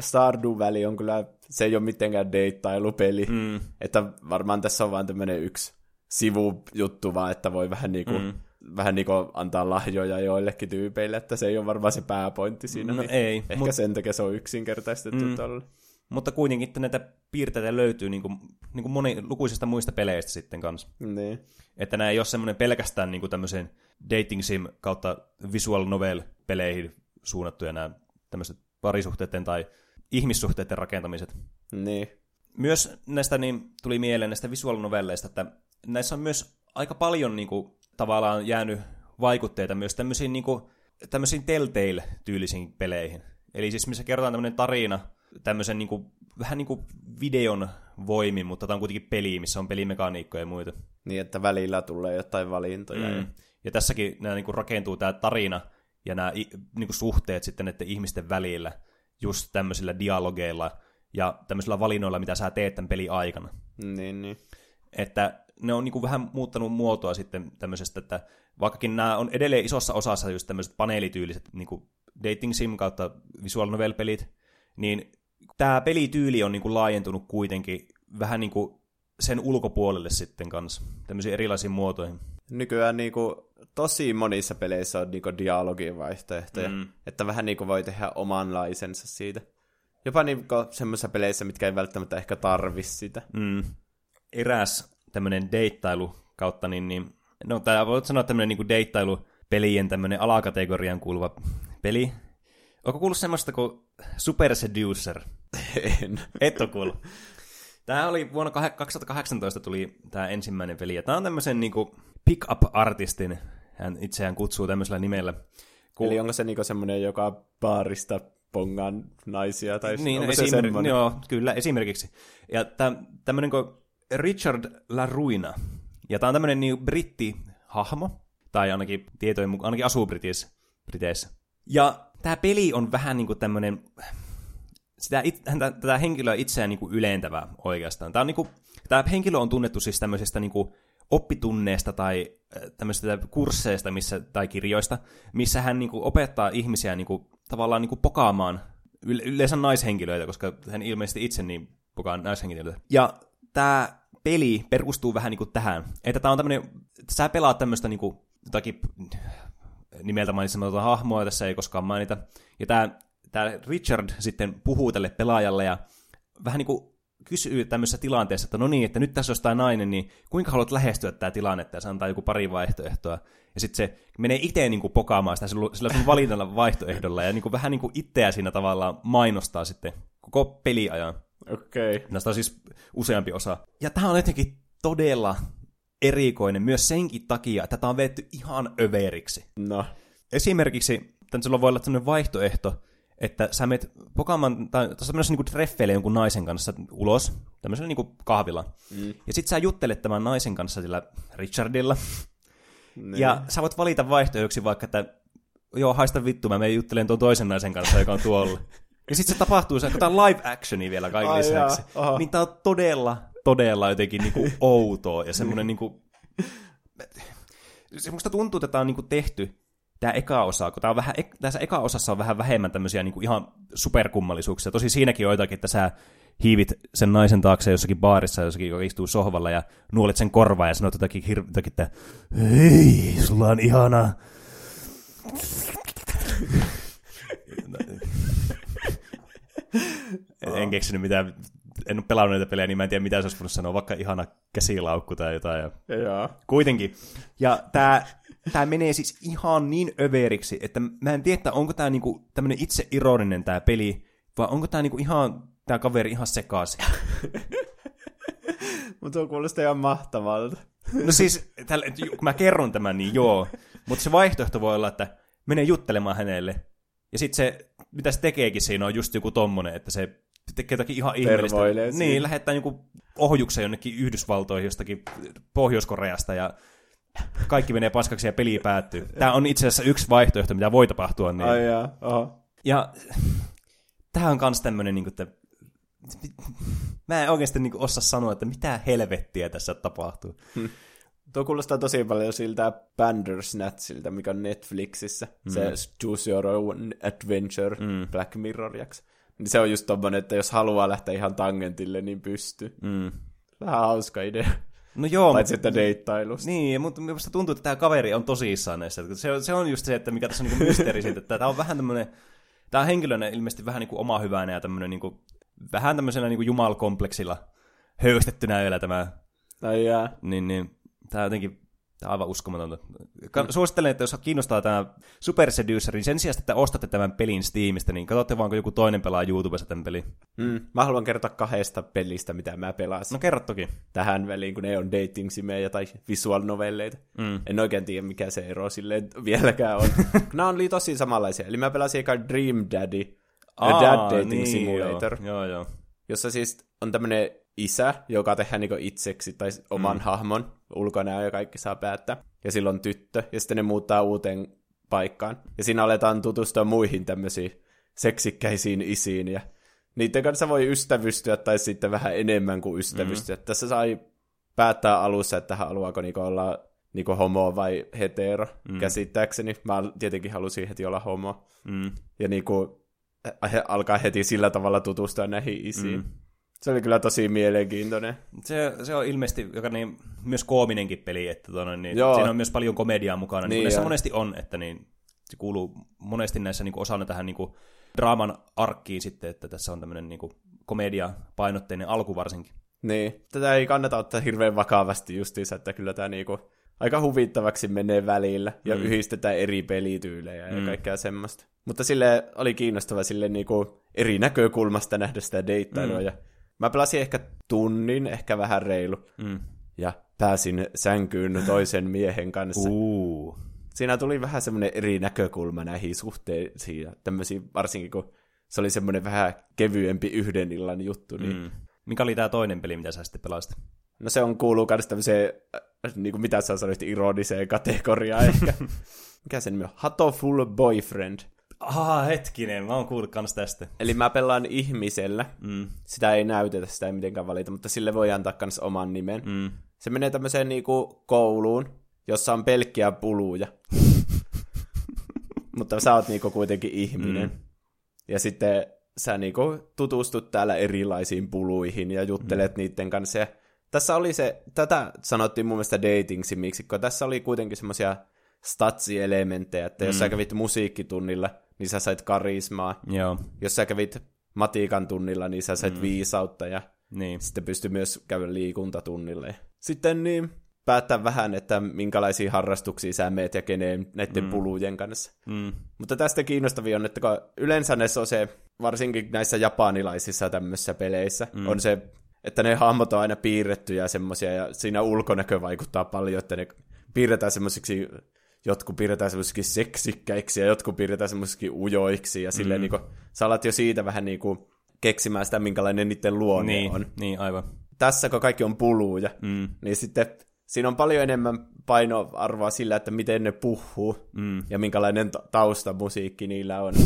Stardew Valley on kyllä, se ei ole mitenkään deittailupeli, mm. että varmaan tässä on vain tämmöinen yksi sivujuttu vaan, että voi vähän niinku, mm. Vähän niinku antaa lahjoja joillekin tyypeille, että se ei ole varmaan se pääpointti siinä. No niin ei. Ehkä mut... sen takia se on yksinkertaistettu mm. tuolla. Mutta kuitenkin että näitä piirteitä löytyy niin kuin, niin kuin moni, lukuisista muista peleistä sitten kanssa. Niin. Että nämä ei ole semmoinen pelkästään niin kuin tämmöisen dating sim kautta visual novel peleihin suunnattuja nämä tämmöiset parisuhteiden tai ihmissuhteiden rakentamiset. Niin. Myös näistä niin tuli mieleen näistä visual novelleista, että näissä on myös aika paljon niin kuin, tavallaan jäänyt vaikutteita myös tämmöisiin, niin kuin, tämmöisiin Telltale-tyylisiin peleihin. Eli siis missä kerrotaan tämmöinen tarina, tämmöisen niin kuin, vähän niin kuin videon voimin, mutta tämä on kuitenkin peli, missä on pelimekaniikkoja ja muita. Niin, että välillä tulee jotain valintoja. Mm. Ja... ja tässäkin nämä niin kuin rakentuu tämä tarina ja nämä niin kuin suhteet sitten näiden ihmisten välillä just tämmöisillä dialogeilla ja tämmöisillä valinnoilla, mitä sä teet tämän pelin aikana. Niin, niin. Että ne on niin kuin vähän muuttanut muotoa sitten tämmöisestä, että vaikkakin nämä on edelleen isossa osassa just tämmöiset paneelityyliset niin kuin dating sim kautta visual novel pelit, niin tämä pelityyli on niinku laajentunut kuitenkin vähän niinku sen ulkopuolelle sitten kanssa, tämmöisiin erilaisiin muotoihin. Nykyään niinku tosi monissa peleissä on niinku dialogin vaihtoehtoja, Mm. että vähän niinku voi tehdä omanlaisensa siitä. Jopa niinku semmoisissa peleissä, mitkä ei välttämättä ehkä tarvi sitä. Mm. Eräs tämmöinen deittailu kautta, niin, niin no tää voit sanoa tämmöinen niin deittailu pelien tämmöinen alakategorian kuuluva peli. Onko kuullut semmoista kuin Super Seducer? En. Et ole kuullut. Tämä oli vuonna kah- 2018 tuli tämä ensimmäinen peli, ja tämä on tämmöisen niinku pick-up-artistin, hän itseään kutsuu tämmöisellä nimellä. Kun, Eli onko se niinku semmoinen, joka baarista pongaan naisia, tai niin, onko se esim- semmoinen? joo, kyllä, esimerkiksi. Ja tämmöinen kuin Richard LaRuina, ja tämä on tämmöinen niin britti-hahmo, tai ainakin tietojen mukaan, ainakin asuu Britissä, Briteissä. Ja tämä peli on vähän niin kuin tämmöinen, sitä, it, häntä, tätä henkilöä itseään niin kuin ylentävä oikeastaan. Tämä, on niin kuin, tämä henkilö on tunnettu siis tämmöisestä niin kuin oppitunneista tai äh, tämmöisistä kursseista missä, tai kirjoista, missä hän niin kuin opettaa ihmisiä niin kuin, tavallaan niin kuin pokaamaan yle- yleensä naishenkilöitä, koska hän ilmeisesti itse niin pokaa naishenkilöitä. Ja tämä peli perustuu vähän niin kuin tähän, että tämä on tämmöinen, sä pelaat tämmöistä niin kuin, jotakin nimeltä mainitsematonta hahmoa, tässä ei koskaan mainita. Ja tämä, tämä Richard sitten puhuu tälle pelaajalle ja vähän niin kuin kysyy tämmöisessä tilanteessa, että no niin, että nyt tässä olisi tämä nainen, niin kuinka haluat lähestyä tämä tilannetta, ja se antaa joku pari vaihtoehtoa. Ja sitten se menee itse niin kuin pokaamaan sitä sillä sun valinnalla vaihtoehdolla, ja niin kuin vähän niin kuin itseä siinä tavallaan mainostaa sitten koko peliajan. Okei. Okay. Näistä on siis useampi osa. Ja tämä on jotenkin todella erikoinen myös senkin takia, että tämä on vetty ihan överiksi. No. Esimerkiksi, tämän sulla voi olla sellainen vaihtoehto, että sä menet pokaamaan, tai tuossa menossa niinku treffeille jonkun naisen kanssa ulos, tämmöisellä niinku kahvilla. Mm. Ja sit sä juttelet tämän naisen kanssa sillä Richardilla. Niin. Ja sä voit valita vaihtoehdoksi vaikka, että joo, haista vittu, mä menen juttelen tuon toisen naisen kanssa, joka on tuolla. (laughs) Ja sit se tapahtuu, se on live actioni vielä kaikille Ai lisäksi. jaa. Niin tää on todella, todella jotenkin niinku (laughs) outoa ja semmonen niinku... Se musta tuntuu, että tää on niinku tehty tämä eka osa, kun tää on vähän, tässä eka osassa on vähän vähemmän tämmöisiä niinku ihan superkummallisuuksia. Tosi siinäkin on joitakin, että sä hiivit sen naisen taakse jossakin baarissa, jossakin, joka istuu sohvalla ja nuolet sen korvaa ja sanot jotakin, hir- jotakin että hei, sulla on ihana... (laughs) en keksinyt mitään, en ole pelannut näitä pelejä, niin mä en tiedä mitä se olisi voinut sanoa, vaikka ihana käsilaukku tai jotain. Ja Joo. Kuitenkin. Ja tämä tää menee siis ihan niin överiksi, että mä en tiedä, että onko tämä niinku tämmöinen itse ironinen tämä peli, vai onko tämä niinku ihan, tämä kaveri ihan sekaisin. (laughs) Mutta tuo kuulostaa ihan mahtavalta. No siis, tälle, kun mä kerron tämän, niin joo. Mutta se vaihtoehto voi olla, että menee juttelemaan hänelle. Ja sitten se, mitä se tekeekin siinä, on just joku tommonen, että se tekee jotakin ihan ihmeellistä. Tervoilee siinä. Niin, lähettää joku ohjuksen jonnekin Yhdysvaltoihin jostakin Pohjois-Koreasta ja kaikki menee paskaksi ja peli päättyy. Tämä on itse asiassa yksi vaihtoehto, mitä voi tapahtua. Niin. Ai jaa, oho. Ja tämä on kans tämmönen, niin että mä en oikeasti niin osaa sanoa, että mitä helvettiä tässä tapahtuu. Tuo kuulostaa tosi paljon siltä Bandersnatchilta, mikä on Netflixissä. Mm. Se Choose Your Own Adventure mm. Black Mirror-jakso. Niin se on just tommonen, että jos haluaa lähteä ihan tangentille, niin pystyy. Mm. Vähän hauska idea. No joo, Paitsi mutta, että deittailusta. niin, mutta minusta tuntuu, että tämä kaveri on tosissaan näissä. Se, se on just se, että mikä tässä on niin mysteeri siitä, että tämä on vähän tämmöinen, tämä on henkilönä ilmeisesti vähän niin kuin oma hyvänä ja tämmöinen niin kuin, vähän tämmöisenä niin kuin jumalkompleksilla höystettynä vielä tämä Ai jaa. niin, niin tämä on jotenkin tämä on aivan uskomatonta. Suosittelen, että jos kiinnostaa tämä Super Seducer, niin sen sijaan, että ostatte tämän pelin Steamista, niin katsotte vaan, kun joku toinen pelaa YouTubessa tämän pelin. Mm. Mä haluan kertoa kahdesta pelistä, mitä mä pelasin No kerro toki. tähän väliin, kun ne on dating simejä tai visual novelleita. Mm. En oikein tiedä, mikä se ero silleen vieläkään on. (laughs) Nämä oli tosi samanlaisia. Eli mä pelasin eka Dream Daddy, A Dad Dating niin, Simulator, Joo, joo. joo. jossa siis on tämmönen isä, joka tehdään niinku itseksi tai oman mm. hahmon ulkonäö ja kaikki saa päättää. Ja silloin tyttö, ja sitten ne muuttaa uuteen paikkaan. Ja siinä aletaan tutustua muihin tämmöisiin seksikkäisiin isiin, ja niiden kanssa voi ystävystyä tai sitten vähän enemmän kuin ystävystyä. Mm. Tässä sai päättää alussa, että haluaako niinku olla niinku homo vai hetero, mm. käsittääkseni. Mä tietenkin halusin heti olla homo. Mm. Ja niinku alkaa heti sillä tavalla tutustua näihin isiin. Mm. Se oli kyllä tosi mielenkiintoinen. Se, se on ilmeisesti joka niin, myös koominenkin peli, että tuonne, niin Joo. siinä on myös paljon komediaa mukana, niin, Niin niin monesti on, että niin, se kuuluu monesti näissä niin kuin osana tähän niin kuin, draaman arkkiin sitten, että tässä on tämmöinen niin kuin, komedia-painotteinen alku varsinkin. Niin, tätä ei kannata ottaa hirveän vakavasti justiinsa, että kyllä tämä niinku aika huvittavaksi menee välillä ja mm. yhdistetään eri pelityylejä ja Mm. kaikkea semmoista. Mutta sille oli kiinnostava sille niinku eri näkökulmasta nähdä sitä deittailua Mm. ja mä pelasin ehkä tunnin, ehkä vähän reilu Mm. ja pääsin sänkyyn toisen miehen kanssa. Uh. Siinä tuli vähän semmoinen eri näkökulma näihin suhteisiin ja tämmöisiin, varsinkin kun se oli semmoinen vähän kevyempi yhden illan juttu, niin Mm. Mikä oli tämä toinen peli, mitä sä sitten pelasit? No se on kuuluu myös tämmöiseen, äh, niin kuin mitä sä sanoit, ironiseen kategoriaan ehkä. (laughs) Mikä sen nimi on? Hatoful Boyfriend. Aha, hetkinen, mä oon kuullut kans tästä. Eli mä pelaan ihmisellä. Mm. Sitä ei näytetä, sitä ei mitenkään valita, mutta sille voi antaa myös oman nimen. Mm. Se menee tämmöiseen niinku kouluun, jossa on pelkkiä puluja. (laughs) mutta sä oot niinku kuitenkin ihminen. Mm. Ja sitten sä niinku tutustut täällä erilaisiin puluihin ja juttelet mm. niiden kanssa. Ja tässä oli se, tätä sanottiin mun mielestä dating simiksi, kun tässä oli kuitenkin semmoisia statsielementtejä, että jos Mm. sä kävit musiikkitunnilla, niin sä sait karismaa. Joo, Jos sä kävit matikan tunnilla, niin sä sait mm. viisautta ja niin. sitten pystyi myös käydä liikuntatunnille. Sitten niin päättää vähän, että minkälaisia harrastuksia sä meet ja keneen näiden mm. pulujen kanssa. Mm. Mutta tästä kiinnostavia on, että kun yleensä näissä on se, varsinkin näissä japanilaisissa tämmöisissä peleissä, mm. on se, että ne hahmot on aina piirrettyjä semmoisia, ja siinä ulkonäkö vaikuttaa paljon, että ne piirretään semmoisiksi, jotkut piirretään semmoisiksi seksikkäiksi, ja jotkut piirretään semmoisiksi ujoiksi, ja silleen Mm. niin kuin, sä alat jo siitä vähän niin kuin keksimään sitä, minkälainen niiden luonne Niin, on. niin, aivan. Tässä, kun kaikki on puluja, Mm. niin sitten siinä on paljon enemmän painoarvoa sillä, että miten ne puhuu Mm. ja minkälainen ta- taustamusiikki niillä on. (laughs)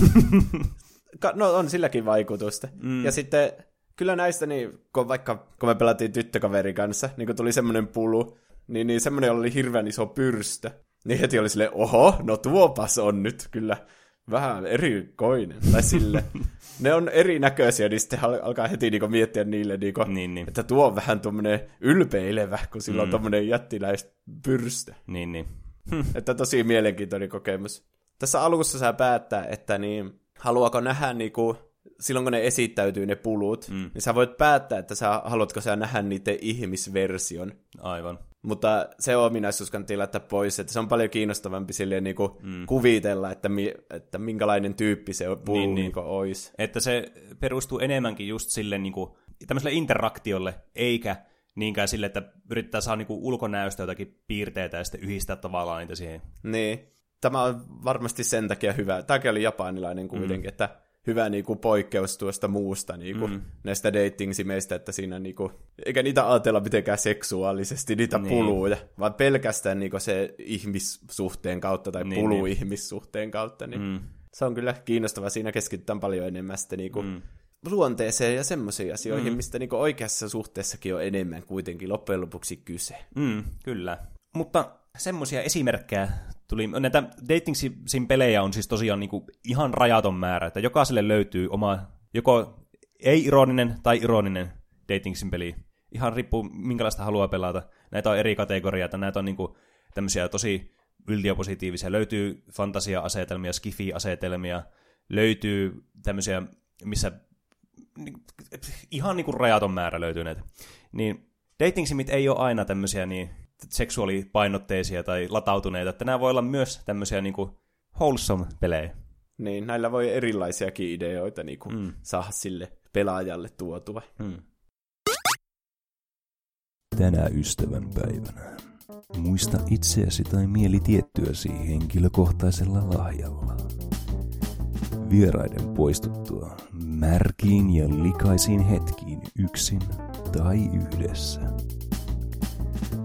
No on silläkin vaikutusta. Mm. Ja sitten kyllä näistä, niin, kun vaikka kun me pelattiin tyttökaverin kanssa, niin kun tuli semmoinen pulu, niin, niin semmoinen oli hirveän iso pyrstö. Niin heti oli silleen, oho, no tuopas on nyt kyllä vähän erikoinen. Tai sille. (laughs) ne on erinäköisiä, niin sitten al- alkaa heti niinku miettiä niille, niinku, Niin, niin. että tuo on vähän tuommoinen ylpeilevä, kun sillä on Mm. tuommoinen jättiläis pyrstö. Niin, niin. Että tosi mielenkiintoinen kokemus. Tässä alussa saa päättää, että niin, haluaako nähdä niinku, silloin kun ne esittäytyy ne pulut, mm. niin sä voit päättää, että sä, haluatko sä nähdä niiden ihmisversion. Aivan. Mutta se ominaisuus kannattaa laittaa pois, että se on paljon kiinnostavampi silleen niinku mm. kuvitella, että, mi, että minkälainen tyyppi se pulu Niin, niin, niin. olisi. Että se perustuu enemmänkin just sille niin kuin, tämmöiselle interaktiolle, eikä niinkään sille, että yrittää saada niin kuin ulkonäöstä jotakin piirteitä ja sitten yhdistää tavallaan niitä siihen. Niin. Tämä on varmasti sen takia hyvä. Tämäkin oli japanilainen kuitenkin, mm. että hyvä niinku poikkeus tuosta muusta niinku, mm. näistä dating-simeistä, että siinä niinku, eikä niitä ajatella mitenkään seksuaalisesti, niitä Niin. niin. puluja, vaan pelkästään niinku se ihmissuhteen kautta tai Niin, niin, pulu niin. ihmissuhteen kautta. Niin Mm. Se on kyllä kiinnostava. Siinä keskitytään paljon enemmän sitten niinku mm. luonteeseen ja semmoisiin asioihin, mm. mistä niinku oikeassa suhteessakin on enemmän kuitenkin loppujen lopuksi kyse. Mm, kyllä. Mutta semmoisia esimerkkejä tuli. Näitä dating sim pelejä on siis tosiaan niinku ihan rajaton määrä, että jokaiselle löytyy oma joko ei-ironinen tai ironinen dating sim peli. Ihan riippuu minkälaista haluaa pelata. Näitä on eri kategorioita, näitä on niinku tämmöisiä tosi yltiöpositiivisia. Löytyy fantasia-asetelmia, skifi-asetelmia, löytyy tämmöisiä, missä ni- ihan niinku rajaton määrä löytyy näitä. Niin dating simit ei ole aina tämmöisiä niin seksuaalipainotteisia tai latautuneita, että nämä voi olla myös tämmöisiä niinku wholesome-pelejä. Niin, näillä voi erilaisiakin ideoita niinku Mm. mm. saada sille pelaajalle tuotua. Hmm. Tänä ystävänpäivänä muista itseäsi tai mielitiettyäsi henkilökohtaisella lahjalla. Vieraiden poistuttua märkiin ja likaisiin hetkiin yksin tai yhdessä.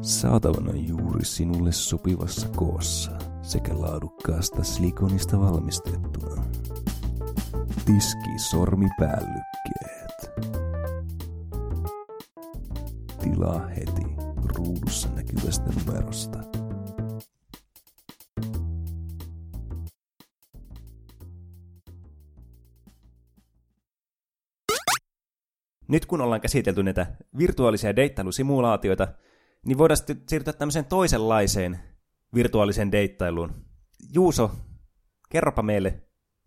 Saatavana juuri sinulle sopivassa koossa sekä laadukkaasta silikonista valmistettuna. Tiski sormipäällykkeen tilaa heti ruudussa näkyvästä numerosta. nyt kun ollaan käsitelty näitä virtuaalisia deittailusimulaatioita, niin voidaan sitten siirtyä tämmöiseen toisenlaiseen virtuaaliseen deittailuun. Juuso, kerropa meille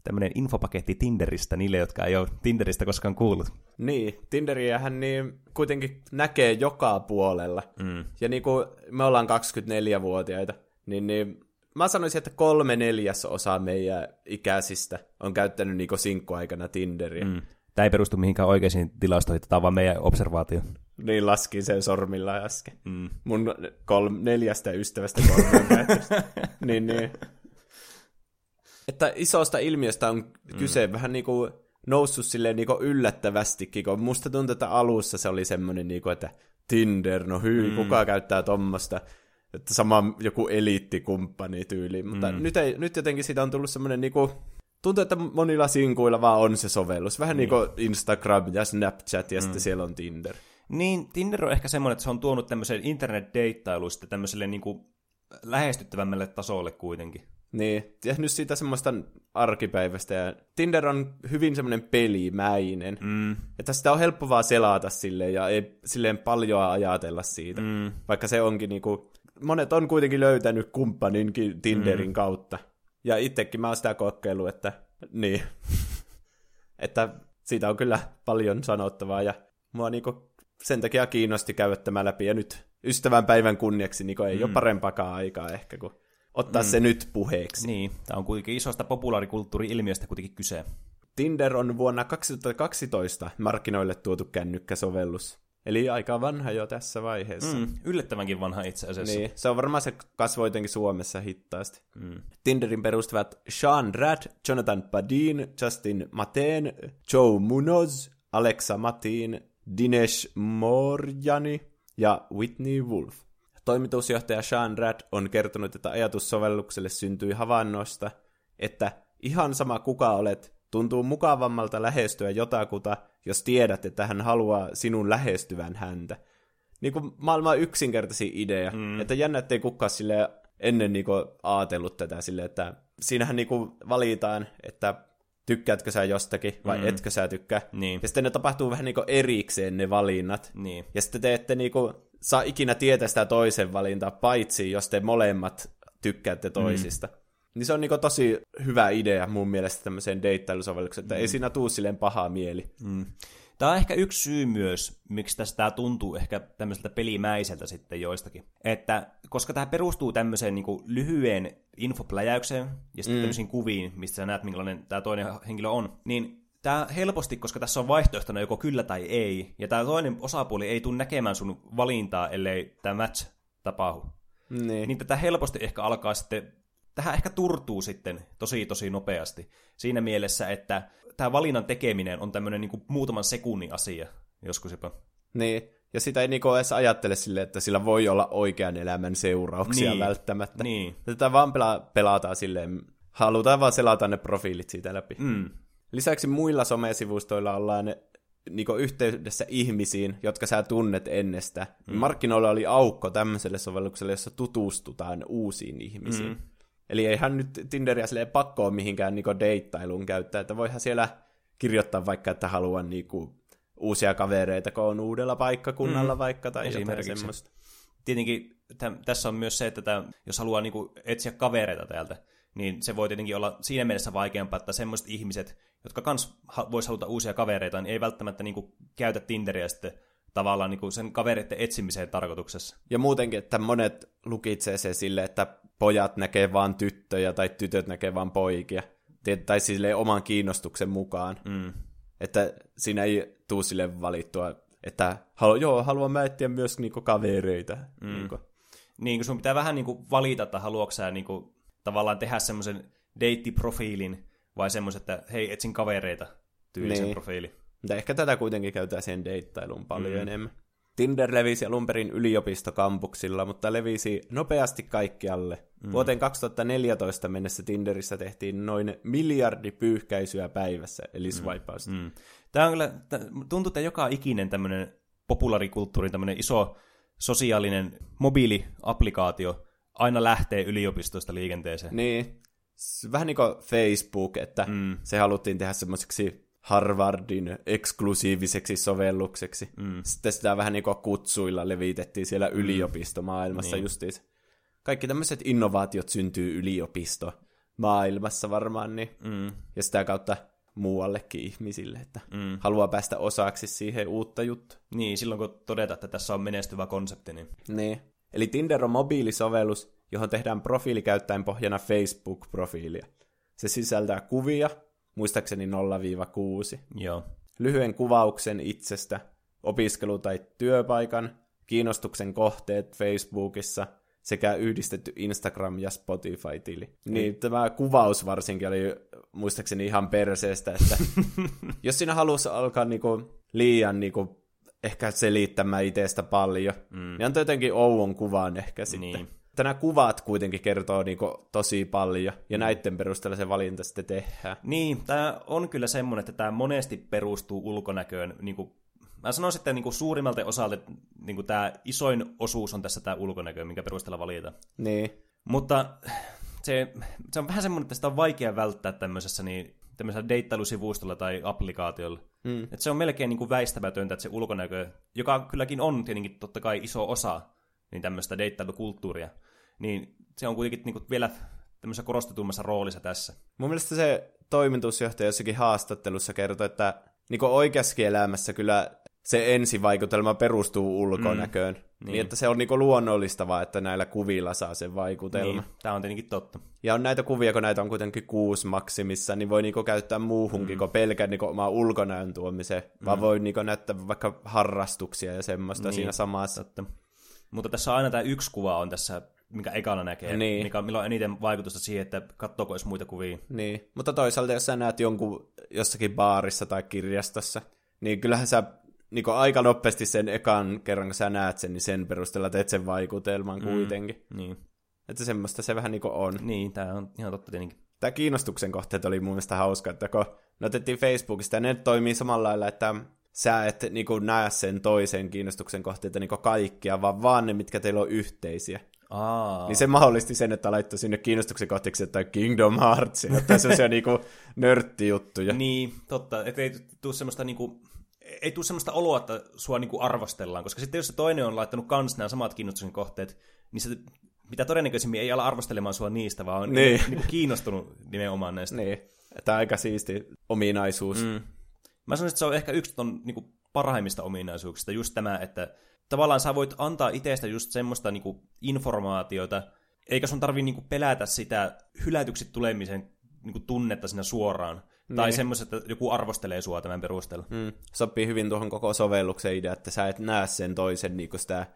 tämmöinen infopaketti Tinderistä niille, jotka ei ole Tinderistä koskaan kuullut. Niin, Tinderiähän niin kuitenkin näkee joka puolella. Mm. Ja niin kuin me ollaan 24-vuotiaita, niin, niin mä sanoisin, että kolme neljäsosaa meidän ikäisistä on käyttänyt niin sinkkuaikana Tinderiä. Mm. Tämä ei perustu mihinkään oikeisiin tilastoihin, tämä on vaan meidän observaatio. Niin, laskin sen sormilla äsken. Mm. Mun kolm, neljästä ystävästä kolme (laughs) niin, niin. Että isosta ilmiöstä on mm. kyse vähän niin kuin noussut silleen niin kuin yllättävästikin, kun musta tuntuu, että alussa se oli semmoinen, niin kuin, että Tinder, no hyi, mm. kuka käyttää tommosta, että sama joku eliittikumppani tyyli, mutta mm. nyt, ei, nyt jotenkin siitä on tullut semmoinen niin kuin, tuntuu, että monilla sinkuilla vaan on se sovellus, vähän niin, niin kuin Instagram ja Snapchat ja mm. sitten siellä on Tinder. Niin, Tinder on ehkä semmoinen, että se on tuonut tämmöisen internet-deittailusta tämmöiselle niin kuin lähestyttävämmälle tasolle kuitenkin. Niin, tehnyt siitä semmoista arkipäivästä. Ja Tinder on hyvin semmoinen pelimäinen. Mm. Että sitä on helppo vaan selata silleen ja ei silleen paljon ajatella siitä. Mm. Vaikka se onkin niinku, monet on kuitenkin löytänyt kumppaninkin Tinderin mm. kautta. Ja itsekin mä oon sitä kokeillut, että niin. (laughs) että siitä on kyllä paljon sanottavaa ja mua niinku sen takia kiinnosti käydä tämä läpi. Ja nyt ystävän päivän kunniaksi niin ei mm. ole parempaakaan aikaa ehkä kuin ottaa mm. se nyt puheeksi. Niin, tämä on kuitenkin isosta populaarikulttuuri-ilmiöstä kuitenkin kyse. Tinder on vuonna 2012 markkinoille tuotu kännykkäsovellus. Eli aika vanha jo tässä vaiheessa. Mm, yllättävänkin vanha itse asiassa. Niin, se on varmaan se kasvoi jotenkin Suomessa hittaasti. Mm. Tinderin perustavat Sean Rad, Jonathan Padin, Justin Mateen, Joe Munoz, Alexa Matin, Dinesh Morjani ja Whitney Wolf. Toimitusjohtaja Sean Rad on kertonut, että ajatus sovellukselle syntyi havainnosta, että ihan sama kuka olet, tuntuu mukavammalta lähestyä jotakuta, jos tiedät, että hän haluaa sinun lähestyvän häntä. Niin kuin maailman yksinkertaisin idea, mm. että jännä, ettei kukaan sille ennen niin kuin, ajatellut tätä sille, että siinähän niin kuin, valitaan, että tykkäätkö sä jostakin vai mm. etkö sä tykkää. Niin. Ja sitten ne tapahtuu vähän niin kuin erikseen ne valinnat. Niin. Ja sitten te ette niin kuin, saa ikinä tietää sitä toisen valintaa, paitsi jos te molemmat tykkäätte toisista. Mm. Niin se on niin tosi hyvä idea mun mielestä tämmöiseen deittailusovellukseen, että mm. ei siinä tuu silleen paha mieli. Mm. Tämä on ehkä yksi syy myös, miksi tästä tuntuu ehkä tämmöiseltä pelimäiseltä sitten joistakin. Että koska tämä perustuu tämmöiseen niin kuin lyhyen infopläjäykseen ja sitten mm. tämmöisiin kuviin, mistä sä näet, minkälainen tämä toinen henkilö on, niin tämä helposti, koska tässä on vaihtoehtona joko kyllä tai ei, ja tämä toinen osapuoli ei tule näkemään sun valintaa, ellei tämä match tapahdu. Niin. niin tätä helposti ehkä alkaa sitten, tähän ehkä turtuu sitten tosi tosi nopeasti. Siinä mielessä, että tämä valinnan tekeminen on tämmöinen niin muutaman sekunnin asia joskus jopa. Niin, ja sitä ei niinku edes ajattele sille, että sillä voi olla oikean elämän seurauksia niin. välttämättä. Niin. Tätä vaan pela- pelataan silleen, halutaan vaan selata ne profiilit siitä läpi. Mm. Lisäksi muilla somesivustoilla ollaan niinku yhteydessä ihmisiin, jotka sä tunnet ennestä. Mm. Markkinoilla oli aukko tämmöiselle sovellukselle, jossa tutustutaan uusiin ihmisiin. Mm. Eli eihän nyt Tinderia silleen pakkoa mihinkään niinku deittailuun käyttää, että voihan siellä kirjoittaa vaikka, että haluan niinku uusia kavereita, kun on uudella paikkakunnalla mm. vaikka tai jotain semmoista. Tietenkin täm, tässä on myös se, että tämän, jos haluaa niinku etsiä kavereita täältä, niin se voi tietenkin olla siinä mielessä vaikeampaa, että semmoiset ihmiset, jotka kans vois haluta uusia kavereita, niin ei välttämättä niinku käytä Tinderiä sitten tavallaan niinku sen kavereiden etsimiseen tarkoituksessa. Ja muutenkin, että monet lukitsee se sille, että pojat näkee vain tyttöjä tai tytöt näkee vain poikia. Tai sille oman kiinnostuksen mukaan. Mm. Että siinä ei tuu sille valittua, että halu, joo, haluan mä etsiä myös niinku kavereita. Mm. Niinku. Niin, kun sun pitää vähän niinku valita, että haluatko sä niinku tavallaan tehdä semmoisen deittiprofiilin, vai semmoisen, että hei, etsin kavereita tyylisen niin. profiili. Mutta ehkä tätä kuitenkin käytetään sen deittailuun paljon mm. enemmän. Tinder levisi alun perin yliopistokampuksilla, mutta levisi nopeasti kaikkialle. Mm. Vuoteen 2014 mennessä Tinderissä tehtiin noin miljardi pyyhkäisyä päivässä, eli swipeusta. Mm. Mm. Tämä on kyllä, tuntuu, että joka ikinen tämmöinen populaarikulttuurin tämmöinen iso sosiaalinen mobiiliaplikaatio aina lähtee yliopistosta liikenteeseen. Niin, vähän niin kuin Facebook, että mm. se haluttiin tehdä semmoiseksi Harvardin eksklusiiviseksi sovellukseksi. Mm. Sitten sitä vähän niin kuin kutsuilla levitettiin siellä yliopistomaailmassa niin. justiinsa. Kaikki tämmöiset innovaatiot syntyy yliopisto maailmassa varmaan, niin. Mm. ja sitä kautta muuallekin ihmisille, että mm. haluaa päästä osaksi siihen uutta juttua. Niin, silloin kun todetaan, että tässä on menestyvä konsepti, niin... Niin. Eli Tinder on mobiilisovellus, johon tehdään profiili käyttäen pohjana Facebook-profiilia. Se sisältää kuvia, muistaakseni 0-6. Joo. Lyhyen kuvauksen itsestä, opiskelu- tai työpaikan, kiinnostuksen kohteet Facebookissa sekä yhdistetty Instagram- ja Spotify-tili. Niin tämä kuvaus varsinkin oli muistaakseni ihan perseestä, että (laughs) jos sinä halusi alkaa niinku liian niinku ehkä selittämään itsestä paljon, mm. niin antoi jotenkin ouon kuvan ehkä sitten. Niin. Tänä kuvat kuitenkin kertoo niinku tosi paljon, ja mm. näiden perusteella se valinta sitten tehdään. Niin, tämä on kyllä semmoinen, että tämä monesti perustuu ulkonäköön. Niinku, mä sanoisin, että niinku suurimmalta osalta niinku tämä isoin osuus on tässä tämä ulkonäkö, minkä perusteella valita. Niin. Mutta se, se on vähän semmoinen, että sitä on vaikea välttää tämmöisessä niin, tämmöisellä deittailusivustolla tai applikaatiolla. Mm. Että se on melkein niin kuin väistämätöntä, että se ulkonäkö, joka kylläkin on tietenkin totta kai iso osa niin tämmöistä deittailukulttuuria, niin se on kuitenkin niin kuin vielä tämmöisessä korostetummassa roolissa tässä. Mun mielestä se toimitusjohtaja jossakin haastattelussa kertoi, että niin oikeassakin elämässä kyllä se ensivaikutelma perustuu ulkonäköön. Mm. Niin. niin, että se on niinku luonnollistavaa, että näillä kuvilla saa sen vaikutelma. Niin, tämä on tietenkin totta. Ja on näitä kuvia, kun näitä on kuitenkin kuusi maksimissa, niin voi niinku käyttää muuhunkin mm. kuin pelkän niinku omaa ulkonäön tuomiseen, mm. vaan voi niinku näyttää vaikka harrastuksia ja semmoista niin, siinä samassa. Totta. Mutta tässä aina tämä yksi kuva on tässä mikä ekana näkee, niin. mikä, millä on eniten vaikutusta siihen, että katsoako edes muita kuvia. Niin, mutta toisaalta jos sä näet jonkun jossakin baarissa tai kirjastossa, niin kyllähän sä niin aika nopeasti sen ekan kerran, kun sä näet sen, niin sen perusteella teet sen vaikutelman mm, kuitenkin. Niin. Että semmoista se vähän niin on. Niin, tämä on ihan totta tietenkin. Tämä kiinnostuksen kohteet oli mun mielestä hauska, että kun ne otettiin Facebookista, ja ne toimii samalla lailla, että sä et niin kuin, näe sen toisen kiinnostuksen kohteita niin kaikkia, vaan vaan ne, mitkä teillä on yhteisiä. Aa. Niin se mahdollisti sen, että laittoi sinne kiinnostuksen kohteeksi jotain Kingdom Hearts, tai sellaisia (laughs) niinku nörttijuttuja. Niin, totta. Että ei tule semmoista niinku ei tule semmoista oloa, että sua niinku arvostellaan, koska sitten jos se toinen on laittanut kans nämä samat kiinnostuksen kohteet, niin se mitä todennäköisimmin ei ala arvostelemaan sua niistä, vaan on niin. niinku kiinnostunut nimenomaan näistä. Niin, tämä on aika siisti ominaisuus. Mm. Mä sanoisin, että se on ehkä yksi ton niinku parhaimmista ominaisuuksista, just tämä, että tavallaan sä voit antaa itsestä just semmoista niinku informaatiota, eikä sun tarvi niinku pelätä sitä hylätyksi tulemisen niinku tunnetta siinä suoraan, niin. Tai semmoiset, että joku arvostelee sua tämän perusteella. Mm. Sopii hyvin tuohon koko sovelluksen idea, että sä et näe sen toisen niin sitä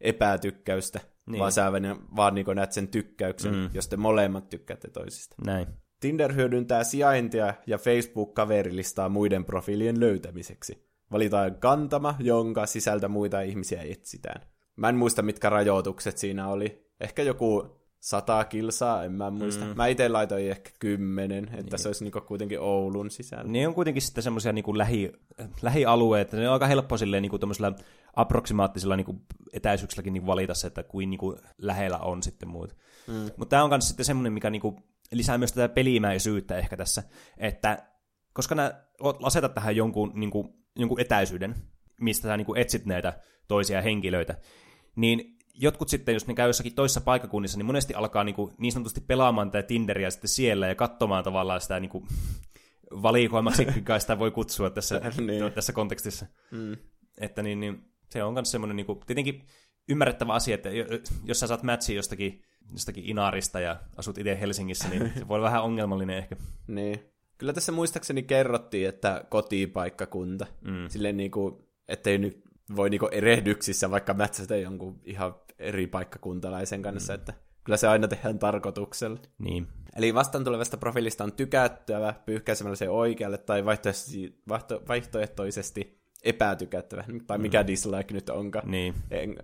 epätykkäystä, niin. vaan sä vaan niin näet sen tykkäyksen, mm. jos te molemmat tykkäätte toisista. Näin. Tinder hyödyntää sijaintia ja Facebook-kaverilistaa muiden profiilien löytämiseksi. Valitaan kantama, jonka sisältä muita ihmisiä etsitään. Mä en muista, mitkä rajoitukset siinä oli. Ehkä joku sata kilsaa, en mä muista. Mm. Mä itse laitoin ehkä kymmenen, että niin. se olisi niinku kuitenkin Oulun sisällä. Niin on kuitenkin sitten semmoisia niinku lähi, lähialueita, ne on aika helppo silleen niinku approksimaattisilla niinku etäisyyksilläkin niinku valita se, että kuin niinku lähellä on sitten muut. Mm. Mutta tämä on myös sitten semmoinen, mikä niinku lisää myös tätä pelimäisyyttä ehkä tässä, että koska nämä asetat tähän jonkun, niinku, jonkun etäisyyden, mistä sä niinku etsit näitä toisia henkilöitä, niin jotkut sitten, jos ne käy jossakin toisessa paikakunnissa, niin monesti alkaa niin, kuin, niin sanotusti pelaamaan tätä Tinderiä sitten siellä ja katsomaan tavallaan sitä niin kuin, valikoimaksi, (laughs) kai sitä voi kutsua tässä, (laughs) niin. tässä kontekstissa. Mm. Että niin, niin, se on myös semmoinen niin kuin, tietenkin ymmärrettävä asia, että jos sä saat matchia jostakin, jostakin Inarista ja asut itse Helsingissä, niin (laughs) se voi olla vähän ongelmallinen ehkä. Niin. Kyllä tässä muistaakseni kerrottiin, että kotipaikkakunta. Mm. Silleen niin kuin, ettei nyt voi niinku erehdyksissä vaikka mätsätä jonkun ihan eri paikkakuntalaisen kanssa, mm. että kyllä se aina tehdään tarkoituksella. Niin. Eli vastaan tulevasta profiilista on tykättävä pyyhkäisemällä se oikealle tai vaihtoehtoisesti epätykättävä, tai mikä mm. dislike nyt onkaan niin.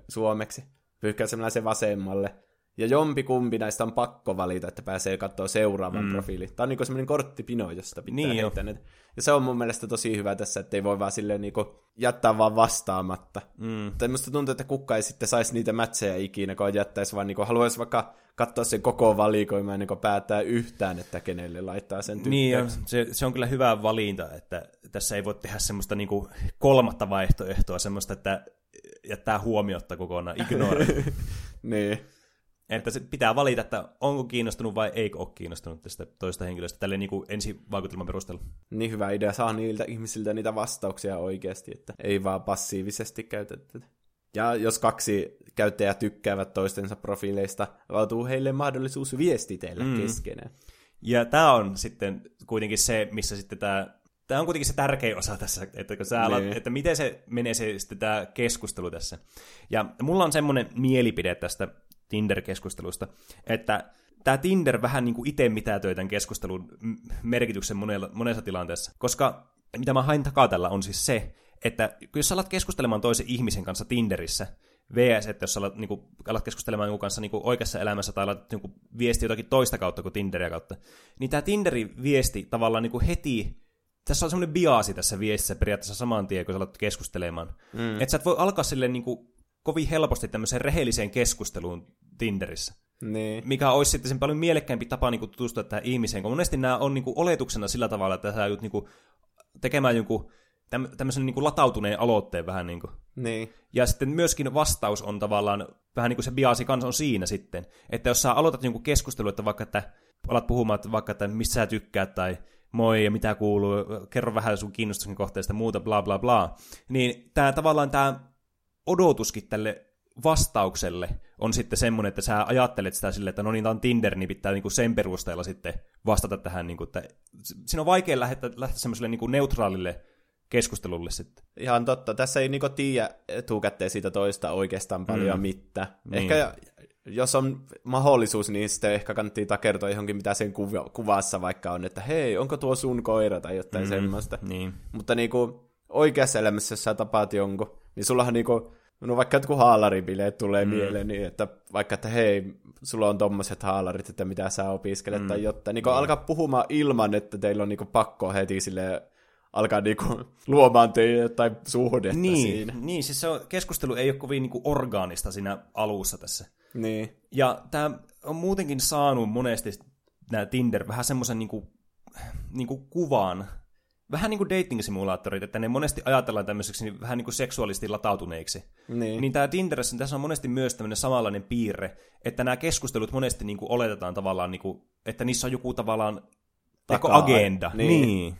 suomeksi. Pyyhkäisemällä se vasemmalle. Ja jompi kumpi näistä on pakko valita, että pääsee katsoa seuraavan mm. profiili. Tämä on niin semmoinen korttipino, josta pitää Niin jo. niin Ja se on mun mielestä tosi hyvä tässä, että ei voi vaan silleen niin jättää vaan vastaamatta. Mm. Tai musta tuntuu, että kukka ei sitten saisi niitä mätsejä ikinä, kun jättäisi vaan niin haluaisi vaikka katsoa sen koko valikoimaan ennen kuin päättää yhtään, että kenelle laittaa sen Niin, tykkäyksen. se, se on kyllä hyvä valinta, että tässä ei voi tehdä semmoista niinku kolmatta vaihtoehtoa, semmoista, että jättää huomiotta kokonaan, ignore. (laughs) niin. Että se pitää valita, että onko kiinnostunut vai eikö ole kiinnostunut tästä toista henkilöstä, tälleen niinku ensivaikutelman perusteella. niin hyvä idea saa niiltä ihmisiltä niitä vastauksia oikeasti, että ei vaan passiivisesti käytetä. Ja jos kaksi käyttäjää tykkäävät toistensa profiileista, avautuu heille mahdollisuus viestitellä mm. keskenään. Ja tämä on sitten kuitenkin se, missä sitten tämä Tämä on kuitenkin se tärkein osa tässä, että, kun sä alat, Niin. että miten se menee se, sitten tämä keskustelu tässä. Ja mulla on semmoinen mielipide tästä Tinder-keskustelusta, että tämä Tinder vähän niin kuin itse mitätöi tämän keskustelun merkityksen monella, monessa tilanteessa. Koska mitä mä hain takaa tällä on siis se, että jos sä alat keskustelemaan toisen ihmisen kanssa Tinderissä, VS, että jos sä alat, niin kuin, alat keskustelemaan jonkun kanssa niin kuin oikeassa elämässä tai alat niin kuin, viesti jotakin toista kautta kuin Tinderia kautta, niin tämä Tinderin viesti tavallaan niin kuin heti, tässä on semmoinen biaasi tässä viestissä periaatteessa saman tien, kun sä alat keskustelemaan. Mm. Että sä et voi alkaa silleen niin kuin, kovin helposti tämmöiseen rehelliseen keskusteluun Tinderissä Niin. mikä olisi sitten sen paljon mielekkäämpi tapa niin kuin, tutustua tähän ihmiseen, kun monesti nämä on niin kuin, oletuksena sillä tavalla, että sä joudut niin kuin, tekemään jonkun täm, tämmöisen niin kuin, latautuneen aloitteen vähän niin kuin. Niin. Ja sitten myöskin vastaus on tavallaan, vähän niin kuin se biasi kanssa on siinä sitten, että jos sä aloitat jonkun keskustelun, että vaikka, että alat puhumaan, että vaikka, että mistä sä tykkäät tai moi ja mitä kuuluu, kerro vähän sun kiinnostuksen kohteesta muuta, bla bla bla, niin tämä tavallaan tämä odotuskin tälle vastaukselle on sitten semmoinen, että sä ajattelet sitä silleen, että no niin, tämä on Tinder, niin pitää niinku sen perusteella sitten vastata tähän, niinku, että siinä on vaikea lähteä, lähteä semmoiselle niinku neutraalille keskustelulle sitten. Ihan totta. Tässä ei niinku tiedä etukäteen siitä toista oikeastaan paljon mm. mitään. Niin. Ehkä jos on mahdollisuus, niin sitten ehkä kannattaa takertoa johonkin, mitä sen kuva- kuvassa vaikka on, että hei, onko tuo sun koira tai jotain mm. semmoista. Niin. Mutta niinku oikeassa elämässä, jos sä tapaat jonkun, niin sullahan niinku, no vaikka jotkut haalaribileet tulee mm. mieleen, niin että vaikka, että hei, sulla on tommoset haalarit, että mitä sä opiskelet mm. tai jotain. Niinku no. alkaa puhumaan ilman, että teillä on niinku pakko heti sille alkaa niinku (laughs) luomaan teille jotain suhdetta Niin, siinä. niin, siis se on, keskustelu ei ole kovin niinku orgaanista siinä alussa tässä. Niin. Ja tämä on muutenkin saanut monesti nämä Tinder vähän semmoisen niinku, niinku kuvan, vähän niin kuin dating-simulaattorit, että ne monesti ajatellaan tämmöiseksi niin vähän niin kuin seksuaalisesti latautuneiksi. Niin. Niin tämä Tinderissä, niin tässä on monesti myös tämmöinen samanlainen piirre, että nämä keskustelut monesti niin kuin oletetaan tavallaan, niin kuin, että niissä on joku tavallaan Takaa- agenda. niin. niin.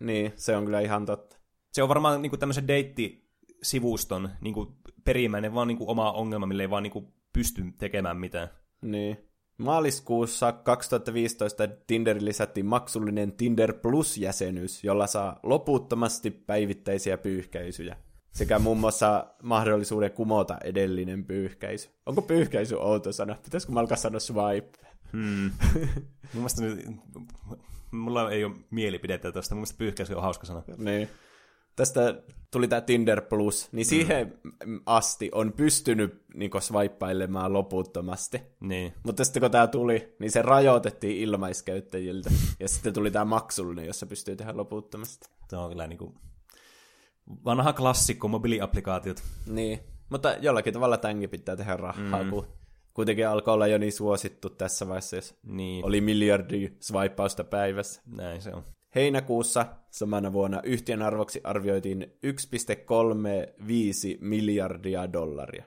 Niin, se on kyllä ihan totta. Se on varmaan niin kuin tämmöisen deittisivuston niin kuin perimmäinen vaan niin kuin oma ongelma, millä ei vaan niin kuin pysty tekemään mitään. Niin. Maaliskuussa 2015 Tinderin lisättiin maksullinen Tinder Plus-jäsenyys, jolla saa loputtomasti päivittäisiä pyyhkäisyjä. Sekä muun muassa mahdollisuuden kumota edellinen pyyhkäisy. Onko pyyhkäisy outo sana? Pitäisikö mä alkaa sanoa swipe? Hmm. (laughs) Mun mielestä mulla ei ole mielipidettä tuosta, mun mielestä pyyhkäisy on hauska sana. Niin. Tästä tuli tämä Tinder Plus, niin siihen asti on pystynyt niin swipeilemaan loputtomasti. Niin. Mutta sitten kun tämä tuli, niin se rajoitettiin ilmaiskäyttäjiltä. Ja sitten tuli tämä maksullinen, jossa pystyy tehdä loputtomasti. Tämä on kyllä niin kuin vanha klassikko, mobiiliaplikaatiot. Niin, mutta jollakin tavalla tämänkin pitää tehdä rahaa, Mm. kun kuitenkin alkoi olla jo niin suosittu tässä vaiheessa, jos Niin, oli miljardi swipausta päivässä. näin se on. Heinäkuussa samana vuonna yhtiön arvoksi arvioitiin 1,35 miljardia dollaria.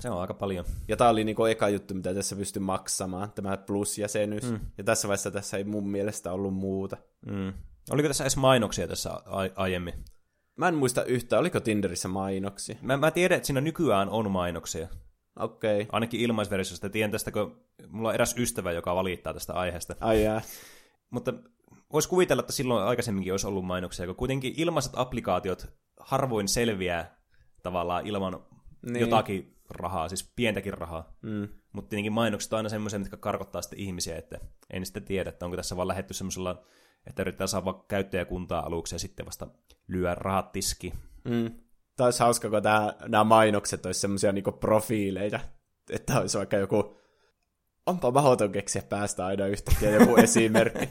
Se on aika paljon. Ja tämä oli niinku eka juttu, mitä tässä pystyi maksamaan, tämä plus-jäsenyys. Mm. Ja tässä vaiheessa tässä ei mun mielestä ollut muuta. Mm. Oliko tässä edes mainoksia tässä aiemmin? Mä en muista yhtään, oliko Tinderissä mainoksia. Mä, mä tiedän, että siinä nykyään on mainoksia. Okei. Okay. Ainakin ilmaisversiosta. Tiedän tästä, kun mulla on eräs ystävä, joka valittaa tästä aiheesta. Ai jää. Mutta voisi kuvitella, että silloin aikaisemminkin olisi ollut mainoksia, kun kuitenkin ilmaiset applikaatiot harvoin selviää tavallaan ilman Niin. niin. jotakin rahaa, siis pientäkin rahaa. Mm. Mutta tietenkin mainokset on aina semmoisia, mitkä karkottaa sitten ihmisiä, että en sitten tiedä, että onko tässä vaan lähetty semmoisella, että yrittää saada käyttäjäkuntaa aluksi ja sitten vasta lyö rahat tiski. Mm. Tämä olisi hauska, kun tää, nämä mainokset olisi semmoisia niinku profiileja. Että olisi vaikka joku onpa mahdoton keksiä päästä aina yhtäkkiä joku (laughs) esimerkki.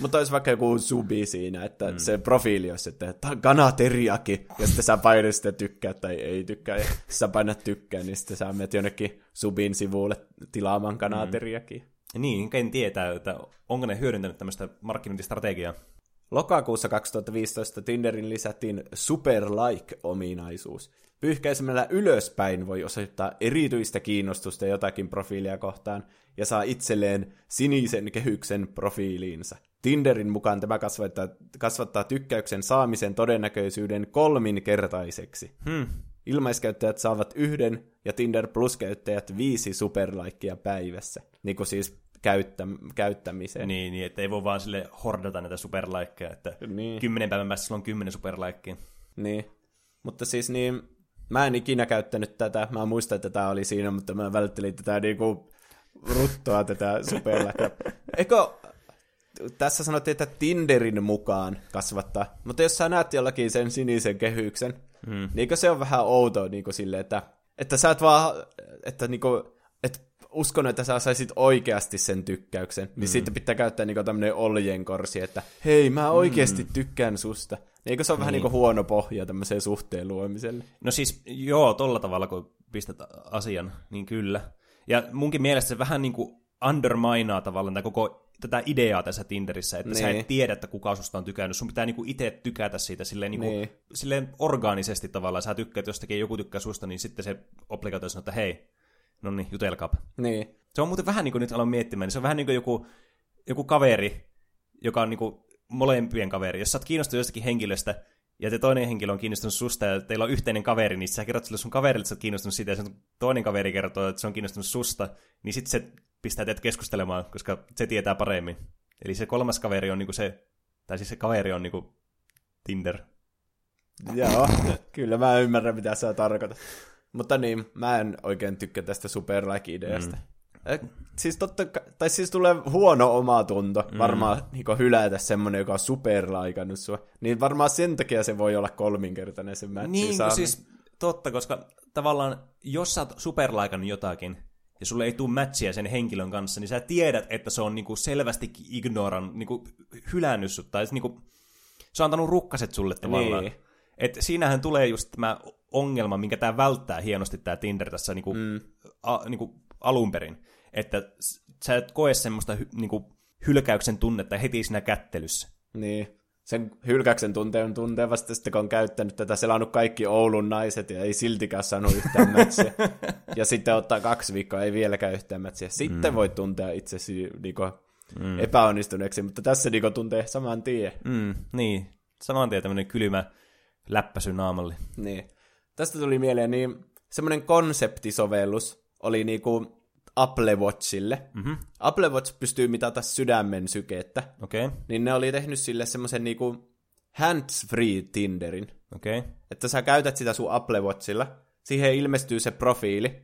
Mutta olisi vaikka joku subi siinä, että mm. se profiili olisi, että on kanateriaki, ja sitten sä painat sitä tykkää tai ei tykkää, ja sä painat tykkää, niin sitten sä menet jonnekin subin sivulle tilaamaan kanateriakia. Mm. Niin, ken tietää, että onko ne hyödyntänyt tämmöistä markkinointistrategiaa. Lokakuussa 2015 Tinderin lisättiin Super Like-ominaisuus. Pyyhkäisemällä ylöspäin voi osoittaa erityistä kiinnostusta jotakin profiilia kohtaan ja saa itselleen sinisen kehyksen profiiliinsa. Tinderin mukaan tämä kasvattaa, kasvattaa tykkäyksen saamisen todennäköisyyden kolminkertaiseksi. Hmm. Ilmaiskäyttäjät saavat yhden ja Tinder Plus-käyttäjät viisi superlaikkia päivässä. Niin kuin siis käyttä, käyttämiseen. Niin, niin, että ei voi vaan sille hordata näitä superlaikkeja, että niin. kymmenen päivän päästä sulla on kymmenen superlaikkia. Niin, mutta siis niin, mä en ikinä käyttänyt tätä, mä muistan, että tämä oli siinä, mutta mä välttelin tätä niinku ruttoa tätä superlaikkia. Eikö, tässä sanottiin, että Tinderin mukaan kasvattaa, mutta jos sä näet jollakin sen sinisen kehyksen, hmm. niin se on vähän outoa niin silleen, että, että sä et vaan, että niinku, että uskon, että sä saisit oikeasti sen tykkäyksen, niin mm. sitten pitää käyttää niinku tämmöinen oljenkorsi, että hei, mä oikeasti mm. tykkään susta. Eikö se ole niin. vähän niinku huono pohja tämmöiseen suhteen luomiselle? No siis joo, tolla tavalla kun pistät asian, niin kyllä. Ja munkin mielestä se vähän niinku underminaa tavallaan tätä koko tätä ideaa tässä Tinderissä, että niin. sä et niin. tiedä, että kuka susta on tykännyt. Sun pitää niinku itse tykätä siitä silleen, niinku, niin. silleen orgaanisesti tavallaan. Sä tykkäät jostakin, joku tykkää susta, niin sitten se obligaatio sanoo, että hei, no niin, jutelkaapa. Niin. Se on muuten vähän niin kuin nyt aloin miettimään, niin se on vähän niin kuin joku, joku kaveri, joka on niin kuin molempien kaveri. Jos sä oot kiinnostunut jostakin henkilöstä, ja te toinen henkilö on kiinnostunut susta, ja teillä on yhteinen kaveri, niin sä kerrot sille sun kaverille, että sä oot kiinnostunut siitä, ja sen toinen kaveri kertoo, että se on kiinnostunut susta, niin sitten se pistää teidät keskustelemaan, koska se tietää paremmin. Eli se kolmas kaveri on niinku se, tai siis se kaveri on niinku Tinder. Joo, (laughs) kyllä mä ymmärrän, mitä sä tarkoitat. Mutta niin, mä en oikein tykkää tästä superlike-ideasta. Mm. Siis totta, tai siis tulee huono omatunto mm. varmaan niin hylätä semmonen, joka on superlaikannut sua. Niin varmaan sen takia se voi olla kolminkertainen se matchi Niin, siis totta, koska tavallaan jos sä oot superlaikannut jotakin, ja sulle ei tule matchia sen henkilön kanssa, niin sä tiedät, että se on niinku selvästi ignoran, niinku hylännyt sut, tai niinku, se on antanut rukkaset sulle tavallaan. Niin. Et siinähän tulee just tämä ongelma, minkä tämä välttää hienosti tämä Tinder tässä niinku, mm. a, niinku alun perin. Että sä et koe semmoista hy, niinku, hylkäyksen tunnetta heti siinä kättelyssä. Niin. Sen hylkäyksen tunteen tuntee vasta sitten, kun on käyttänyt tätä, selannut kaikki Oulun naiset ja ei siltikään saanut yhtään (laughs) mätsiä. ja sitten ottaa kaksi viikkoa, ei vieläkään yhtään mätsiä. Sitten mm. voi tuntea itsesi niinku, mm. epäonnistuneeksi, mutta tässä niinku, tuntee saman tien. Mm, niin, saman tien tämmöinen kylmä läppäsy naamalle. Niin. Tästä tuli mieleen, niin semmoinen konseptisovellus oli niinku Apple Watchille. Mm-hmm. Apple Watch pystyy mitata sydämen sykettä. Okay. Niin ne oli tehnyt sille semmoisen niinku hands-free Tinderin. Okay. Että sä käytät sitä sun Apple Watchilla, siihen ilmestyy se profiili,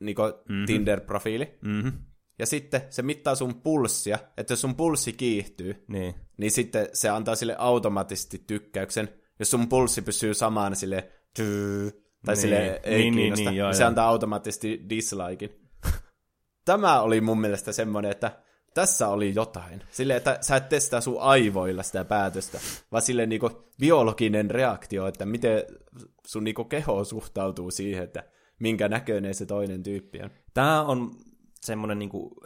niinku mm-hmm. Tinder-profiili. Mm-hmm. Ja sitten se mittaa sun pulssia, että jos sun pulssi kiihtyy, niin, niin sitten se antaa sille automaattisesti tykkäyksen. Jos sun pulssi pysyy samaan sille tai niin. sille ei niin, kiinnosta, niin, niin, joo, niin se antaa automaattisesti dislikein. Tämä oli mun mielestä semmoinen, että tässä oli jotain. Sille, että sä et testaa sun aivoilla sitä päätöstä, vaan sille niinku biologinen reaktio, että miten sun niinku keho suhtautuu siihen, että minkä näköinen se toinen tyyppi on. Tämä on semmoinen niinku...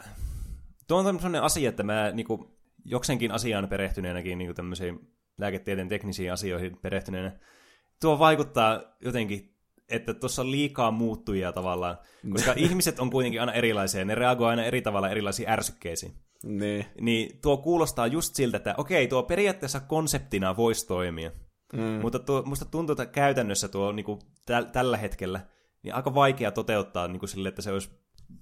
Tuo on semmoinen asia, että mä niinku joksenkin asiaan perehtyneenäkin niinku tämmöisiin lääketieteen teknisiin asioihin perehtyneenä, tuo vaikuttaa jotenkin, että tuossa on liikaa muuttujia tavallaan, koska ihmiset on kuitenkin aina erilaisia, ne reagoivat aina eri tavalla erilaisiin ärsykkeisiin. Niin. niin tuo kuulostaa just siltä, että okei, tuo periaatteessa konseptina voisi toimia, mm. mutta tuo, musta tuntuu, että käytännössä tuo niin kuin täl, tällä hetkellä niin aika vaikea toteuttaa niin kuin sille, että se olisi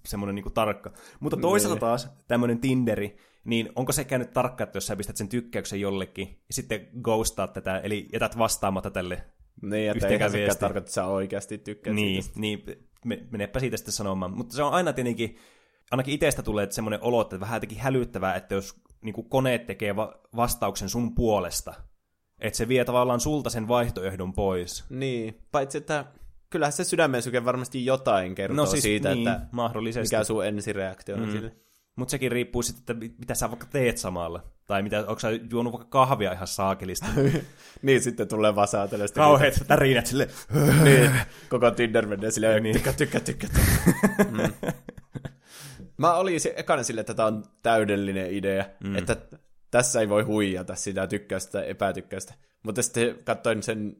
semmoinen niin tarkka. Mutta toisaalta niin. taas tämmöinen Tinderi, niin onko se käynyt tarkka, että jos sä pistät sen tykkäyksen jollekin ja sitten ghostaat tätä, eli jätät vastaamatta tälle Niin, että eihän sekään tarkoita, että sä oikeasti tykkäät Niin, siitä. niin menepä siitä sitten sanomaan. Mutta se on aina tietenkin, ainakin itsestä tulee semmoinen olo, että vähän jotenkin hälyttävää, että jos niin koneet tekee va- vastauksen sun puolesta, että se vie tavallaan sulta sen vaihtoehdon pois. Niin, paitsi että kyllähän se sydämen syke varmasti jotain kertoo No siis siitä, niin, että mahdollisesti. mikä sun ensireaktio on mm. sille. Mutta sekin riippuu sitten, että mitä sä vaikka teet samalla. Tai mitä, onko sä juonut vaikka kahvia ihan saakelista. (laughs) niin, sitten tulee vaan saatella sitä. Kauheet tärinät sille. (laughs) niin, koko Tinder menee silleen, niin. tykkä, tykkä, tykkä. mm. Mä olin se ekana sille, että tämä on täydellinen idea, mm. että tässä ei voi huijata sitä tykkäystä tai epätykkäystä. Mutta sitten katsoin sen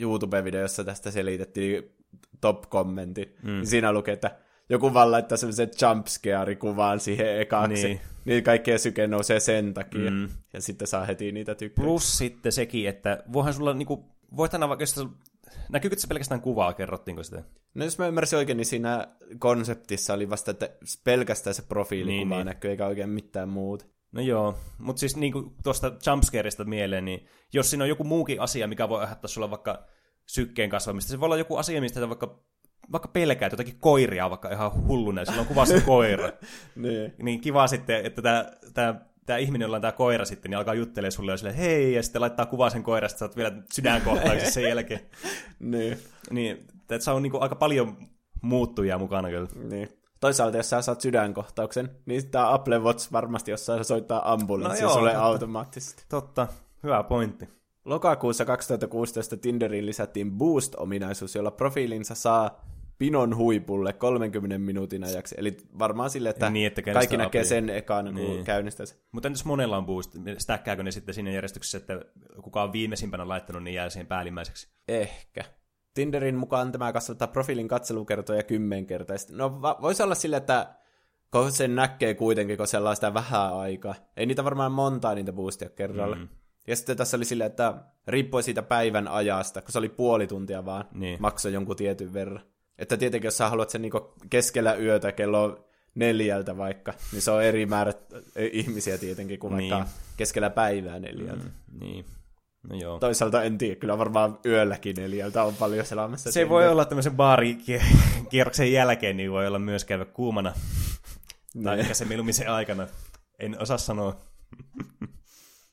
YouTube-video, jossa tästä selitettiin top-kommentin. Mm. Niin siinä lukee, että joku vaan laittaa semmoisen jumpscare-kuvaan siihen ekaksi. Niin. niin kaikkien syke nousee sen takia. Mm. Ja sitten saa heti niitä tykkäyksiä. Plus sitten sekin, että voihan sulla niinku, voit aina vaikka, jos Näkyykö se pelkästään kuvaa, kerrottiinko sitä? No jos mä ymmärsin oikein, niin siinä konseptissa oli vasta, että pelkästään se profiilikuva niin, niin. näkyy, eikä oikein mitään muuta. No joo, mutta siis niin tuosta jumpscareista mieleen, niin jos siinä on joku muukin asia, mikä voi aiheuttaa sulla vaikka sykkeen kasvamista, se voi olla joku asia, mistä vaikka vaikka pelkäät jotakin koiria vaikka ihan hulluna, ja sillä on kuvassa koira. (laughs) niin. niin kiva sitten, että tämä, tämä, tämä ihminen, jolla on tämä koira sitten, niin alkaa juttelemaan sulle ja silleen, hei, ja sitten laittaa kuvaa sen koirasta, oot vielä sydänkohtauksessa sen jälkeen. (laughs) niin. Niin, että se on niin kuin aika paljon muuttujia mukana kyllä. Niin. Toisaalta, jos sä saat sydänkohtauksen, niin tämä Apple Watch varmasti jossain soittaa ambulanssi no sulle totta. automaattisesti. Totta, hyvä pointti. Lokakuussa 2016 Tinderiin lisättiin Boost-ominaisuus, jolla profiilinsa saa pinon huipulle 30 minuutin ajaksi. Eli varmaan sille, että, niin, että kaikki näkee apia. sen ekaan, kun niin. käynnistää se. Mutta entäs monella on boost? Stäkkääkö ne sitten siinä järjestyksessä, että kuka on viimeisimpänä laittanut, niin jää siihen päällimmäiseksi? Ehkä. Tinderin mukaan tämä kasvattaa profiilin katselukertoja kymmenkertaisesti. No voisi olla sille, että kun sen näkee kuitenkin, kun siellä on sitä vähän aikaa. Ei niitä varmaan montaa niitä boostia kerralla. Mm. Ja sitten tässä oli silleen, että riippui siitä päivän ajasta, kun se oli puoli tuntia vaan, niin. maksoi jonkun tietyn verran. Että tietenkin, jos sä haluat sen niinku keskellä yötä kello neljältä vaikka, niin se on eri määrä ihmisiä tietenkin kuin niin. vaikka keskellä päivää neljältä. Mm, niin. No joo. Toisaalta en tiedä, kyllä varmaan yölläkin neljältä on paljon selamassa. Se voi olla tämmöisen baarikierroksen jälkeen, niin voi olla myös käydä kuumana. tai ehkä se mieluummin sen aikana. En osaa sanoa.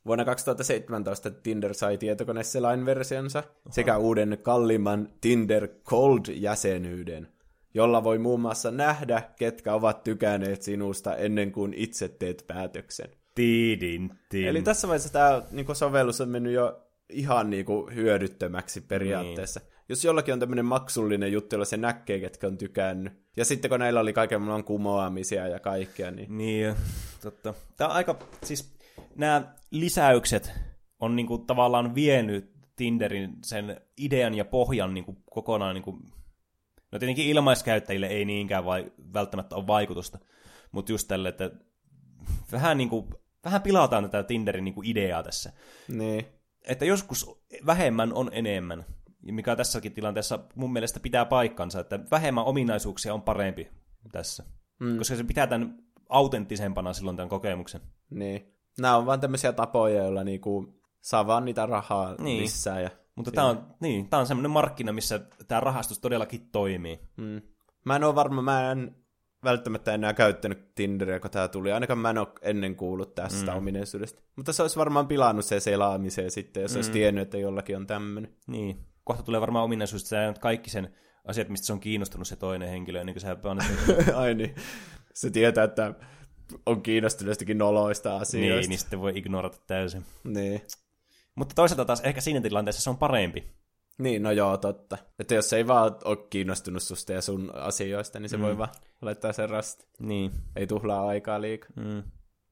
Vuonna 2017 Tinder sai tietokoneselain-versionsa sekä uuden kalliimman Tinder Cold-jäsenyyden, jolla voi muun muassa nähdä, ketkä ovat tykänneet sinusta ennen kuin itse teet päätöksen. Tiidin, tiidin. Eli tässä vaiheessa tämä niin sovellus on mennyt jo ihan niin kuin, hyödyttömäksi periaatteessa. Niin. Jos jollakin on tämmöinen maksullinen juttu, jolla se näkee, ketkä on tykännyt. Ja sitten kun näillä oli kaiken kumoamisia ja kaikkea, niin... Niin, totta. Tämä on aika, siis nämä lisäykset on niin kuin, tavallaan vienyt Tinderin sen idean ja pohjan niin kuin, kokonaan, niin kuin, no tietenkin ilmaiskäyttäjille ei niinkään vai, välttämättä ole vaikutusta, mutta just tälle, että vähän, niin kuin, vähän pilataan tätä Tinderin niin kuin, ideaa tässä. Niin. Että joskus vähemmän on enemmän, mikä tässäkin tilanteessa mun mielestä pitää paikkansa, että vähemmän ominaisuuksia on parempi tässä. Mm. Koska se pitää tämän autenttisempana silloin tämän kokemuksen. Niin nämä on vaan tämmöisiä tapoja, joilla niinku saa vaan niitä rahaa niin. lisää. Ja Mutta tämä on, niin, tää on semmoinen markkina, missä tämä rahastus todellakin toimii. Mm. Mä en ole varma, mä en välttämättä enää käyttänyt Tinderia, kun tämä tuli. Ainakaan mä en ole ennen kuullut tästä mm. ominaisuudesta. Mutta se olisi varmaan pilannut se selaamiseen sitten, jos mm. olisi tiennyt, että jollakin on tämmöinen. Niin. Kohta tulee varmaan ominaisuus, että sä kaikki sen asiat, mistä se on kiinnostunut se toinen henkilö, niin kuin sä (laughs) Ai niin. Se tietää, että on kiinnostunut jostakin noloista asioista. Niin, niin sitten voi ignorata täysin. Niin. Mutta toisaalta taas ehkä siinä tilanteessa se on parempi. Niin, no joo, totta. Että jos ei vaan ole kiinnostunut susta ja sun asioista, niin se mm. voi vaan laittaa sen rasti. Niin. Ei tuhlaa aikaa liikaa. Mm.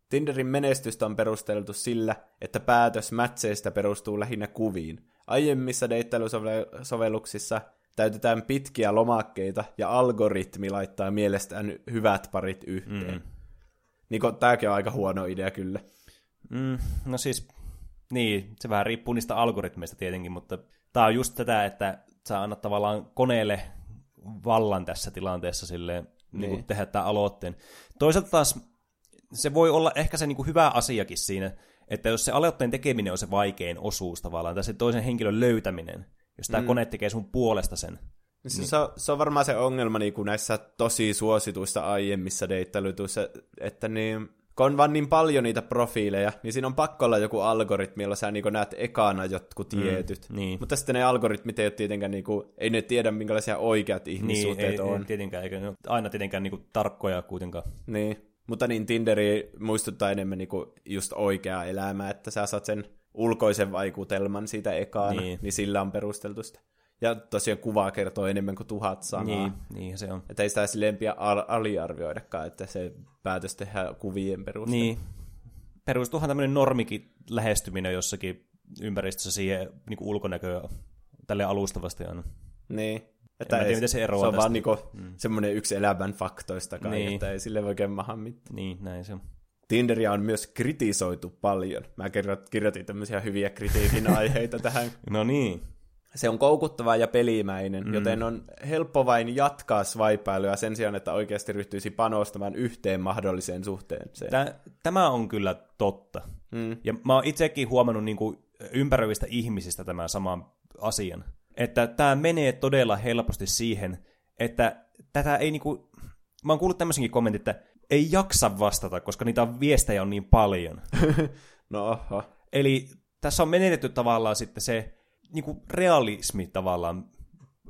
Tinderin menestystä on perusteltu sillä, että päätös mätseistä perustuu lähinnä kuviin. Aiemmissa deittailusovelluksissa täytetään pitkiä lomakkeita ja algoritmi laittaa mielestään hyvät parit yhteen. Mm. Niin tämäkin on aika huono idea kyllä. Mm, no siis, niin, se vähän riippuu niistä algoritmeista tietenkin, mutta tämä on just tätä, että sä annat tavallaan koneelle vallan tässä tilanteessa silleen, niin. Niin tehdä tämän aloitteen. Toisaalta taas se voi olla ehkä se niin kuin hyvä asiakin siinä, että jos se aloitteen tekeminen on se vaikein osuus tavallaan, tai se toisen henkilön löytäminen, jos tämä mm. kone tekee sun puolesta sen, niin. Se, on, se on varmaan se ongelma niin kuin näissä tosi suosituissa aiemmissa deittailutuissa, että niin, kun on vaan niin paljon niitä profiileja, niin siinä on pakko olla joku algoritmi, jolla sä niin näet ekana jotkut tietyt. Mm, niin. Mutta sitten ne algoritmit ei ole tietenkään, niin kuin, ei ne tiedä, minkälaisia oikeat Niin, ihmissuhteet ei, on. ei tietenkään, eikä ne aina tietenkään niinku tarkkoja kuitenkaan. Niin, mutta niin Tinderi muistuttaa enemmän niinku just oikeaa elämää, että sä saat sen ulkoisen vaikutelman siitä ekana, niin, Niin. niin sillä on perusteltu sitä. Ja tosiaan kuva kertoo enemmän kuin tuhat sanaa. Niin, niin se on. Että ei sitä silleen pidä al- aliarvioidakaan, että se päätös tehdään kuvien perusteella. Niin. Perustuuhan tämmöinen normikin lähestyminen jossakin ympäristössä siihen niin ulkonäköön tälle alustavasti aina. niin. En mä tiedä, miten se eroaa Se on tästä. vaan niinku mm. semmoinen yksi elämän faktoista kai, Niin. että ei sille oikein maha mitään. Niin, näin se on. Tinderia on myös kritisoitu paljon. Mä kirjoit- kirjoitin tämmöisiä hyviä kritiikin aiheita tähän. (laughs) No niin. Se on koukuttava ja pelimäinen, mm. joten on helppo vain jatkaa swipailuja sen sijaan, että oikeasti ryhtyisi panostamaan yhteen mahdolliseen suhteeseen. Tä, tämä on kyllä totta. Mm. Ja mä oon itsekin huomannut niin kuin ympäröivistä ihmisistä tämän saman asian. Että tämä menee todella helposti siihen, että tätä ei niinku... Mä oon kuullut tämmöisenkin kommentin, että ei jaksa vastata, koska niitä viestejä on niin paljon. (laughs) No oho. Eli tässä on menetetty tavallaan sitten se niinku realismi tavallaan,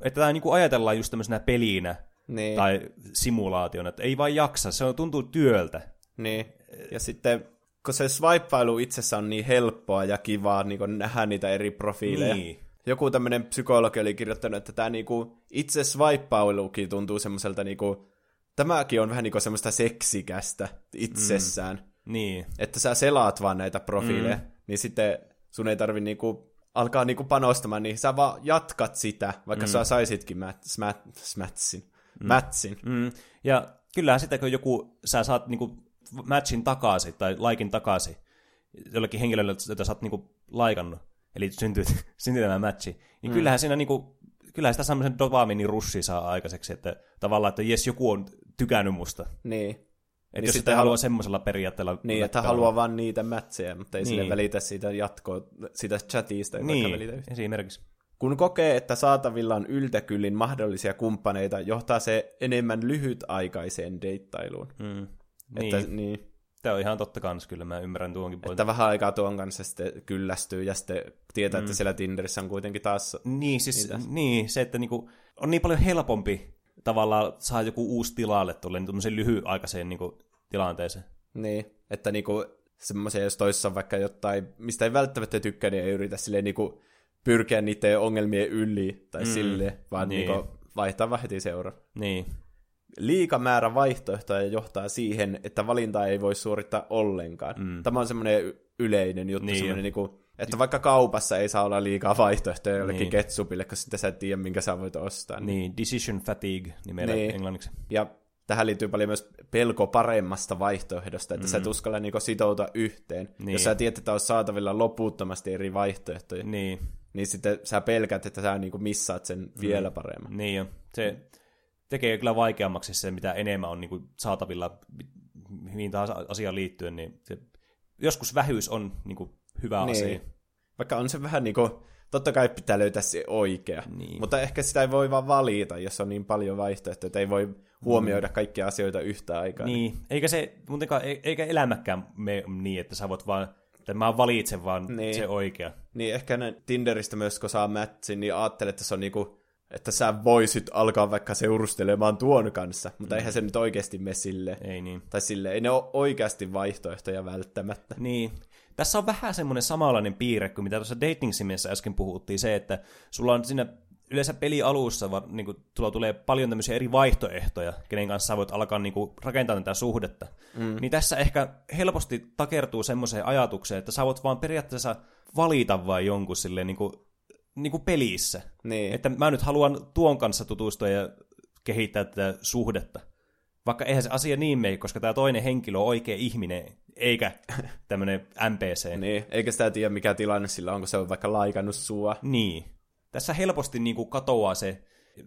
että tämä niinku ajatellaan just tämmöisenä pelinä Niin, tai simulaationa, että ei vaan jaksa, se on, tuntuu työltä. niin. Ja sitten, kun se swipailu itsessä on niin helppoa ja kivaa niin nähdä niitä eri profiileja. Niin. Joku tämmöinen psykologi oli kirjoittanut, että tämä niinku, itse swipailukin tuntuu semmoiselta, niinku, tämäkin on vähän niinku semmoista seksikästä itsessään. Mm. Niin. Että sä selaat vaan näitä profiileja, mm. niin sitten sun ei tarvi niinku alkaa niinku panostamaan niihin. Sä vaan jatkat sitä, vaikka mm. sä saisitkin mät, smät, smätsin. Mm. Mätsin. Mm. Ja kyllähän sitten, kun joku, sä saat niinku matchin takaisin tai laikin takaisin jollekin henkilölle, jota sä oot niinku laikannut, eli syntyy, (laughs) syntyy tämä matchi, niin mm. kyllähän siinä niinku, kyllähän sitä semmoisen dopamiinirussi saa aikaiseksi, että tavallaan, että jes, joku on tykännyt musta. Niin. Että Niin jos sitten haluaa halu- semmoisella periaatteella... Niin, että haluaa vaan niitä mätsejä, mutta ei niin. sille Niin. välitä siitä jatkoa, siitä chatista, ei Niin, välitä esimerkiksi. Kun kokee, että saatavilla on yltäkyllin mahdollisia kumppaneita, johtaa se enemmän lyhytaikaiseen deittailuun. Mm. Että, Niin, niin, tämä on ihan totta kans, kyllä mä ymmärrän tuonkin pointin. että vähän aikaa tuon kanssa sitten kyllästyy ja sitten tietää, mm. että siellä Tinderissä on kuitenkin taas... Niin, siis, Niitä. niin, se, että niinku, on niin paljon helpompi tavallaan saa joku uusi tilalle tuolle niin lyhyaikaiseen niinku, tilanteeseen. Niin, että niinku semmoisia, jos toisessa on vaikka jotain, mistä ei välttämättä tykkää, niin ei yritä silleen niinku pyrkiä niiden ongelmien yli tai mm. silleen, vaan niin. niin. niinku vaihtaa vaan heti seura. Niin, Liika määrä vaihtoehtoja johtaa siihen, että valintaa ei voi suorittaa ollenkaan. Mm. Tämä on semmoinen yleinen juttu, Niin niin jo. Että vaikka kaupassa ei saa olla liikaa vaihtoehtoja jollekin Niin. niin. ketsupille, koska sitten sä et tiedä, minkä sä voit ostaa. niin, decision fatigue nimellä niin. Niin. englanniksi. Ja tähän liittyy paljon myös pelko paremmasta vaihtoehdosta, että mm. sä et uskalla niinku sitoutua yhteen. Niin. Niin. Jos sä tiedät, että on saatavilla loputtomasti eri vaihtoehtoja, niin, Niin, niin sitten sä pelkät, että sä niinku missaat sen vielä paremmin. niin jo. Se tekee kyllä vaikeammaksi se, mitä enemmän on niinku saatavilla mihin tahansa asiaan liittyen, niin se, joskus vähyys on niinku hyvä Niin. asia. Vaikka on se vähän niinku, totta kai pitää löytää se oikea, Niin. mutta ehkä sitä ei voi vaan valita, jos on niin paljon vaihtoehtoja, että ei voi huomioida kaikkia asioita yhtä aikaa. Niin, eikä se muutenkaan, eikä elämäkään me niin, että sä voit vaan, että mä valitsen vaan niin. Niin. se oikea. Niin ehkä ne Tinderistä myös, kun saa matchin, niin ajattelet, että se on niinku, että sä voisit alkaa vaikka seurustelemaan tuon kanssa, mutta mm. eihän se nyt oikeasti mene silleen. Ei niin. Tai silleen, ei ne ole oikeasti vaihtoehtoja välttämättä. Niin. Tässä on vähän semmoinen samanlainen piirre kuin mitä tuossa dating simissä äsken puhuttiin, se, että sulla on siinä yleensä peli alussa, vaan, niin kuin, tulla tulee paljon tämmöisiä eri vaihtoehtoja, kenen kanssa sä voit alkaa niin kuin, rakentaa tätä suhdetta. Mm. Niin tässä ehkä helposti takertuu semmoiseen ajatukseen, että sä voit vaan periaatteessa valita vain jonkun silleen niin kuin, niin kuin pelissä. Niin. Että mä nyt haluan tuon kanssa tutustua ja kehittää tätä suhdetta. Vaikka eihän se asia niin mene, koska tämä toinen henkilö on oikea ihminen, eikä (laughs) tämmöinen NPC. Niin, eikä sitä tiedä mikä tilanne sillä on, kun se on vaikka laikannut sua. Niin. Tässä helposti niin kuin katoaa se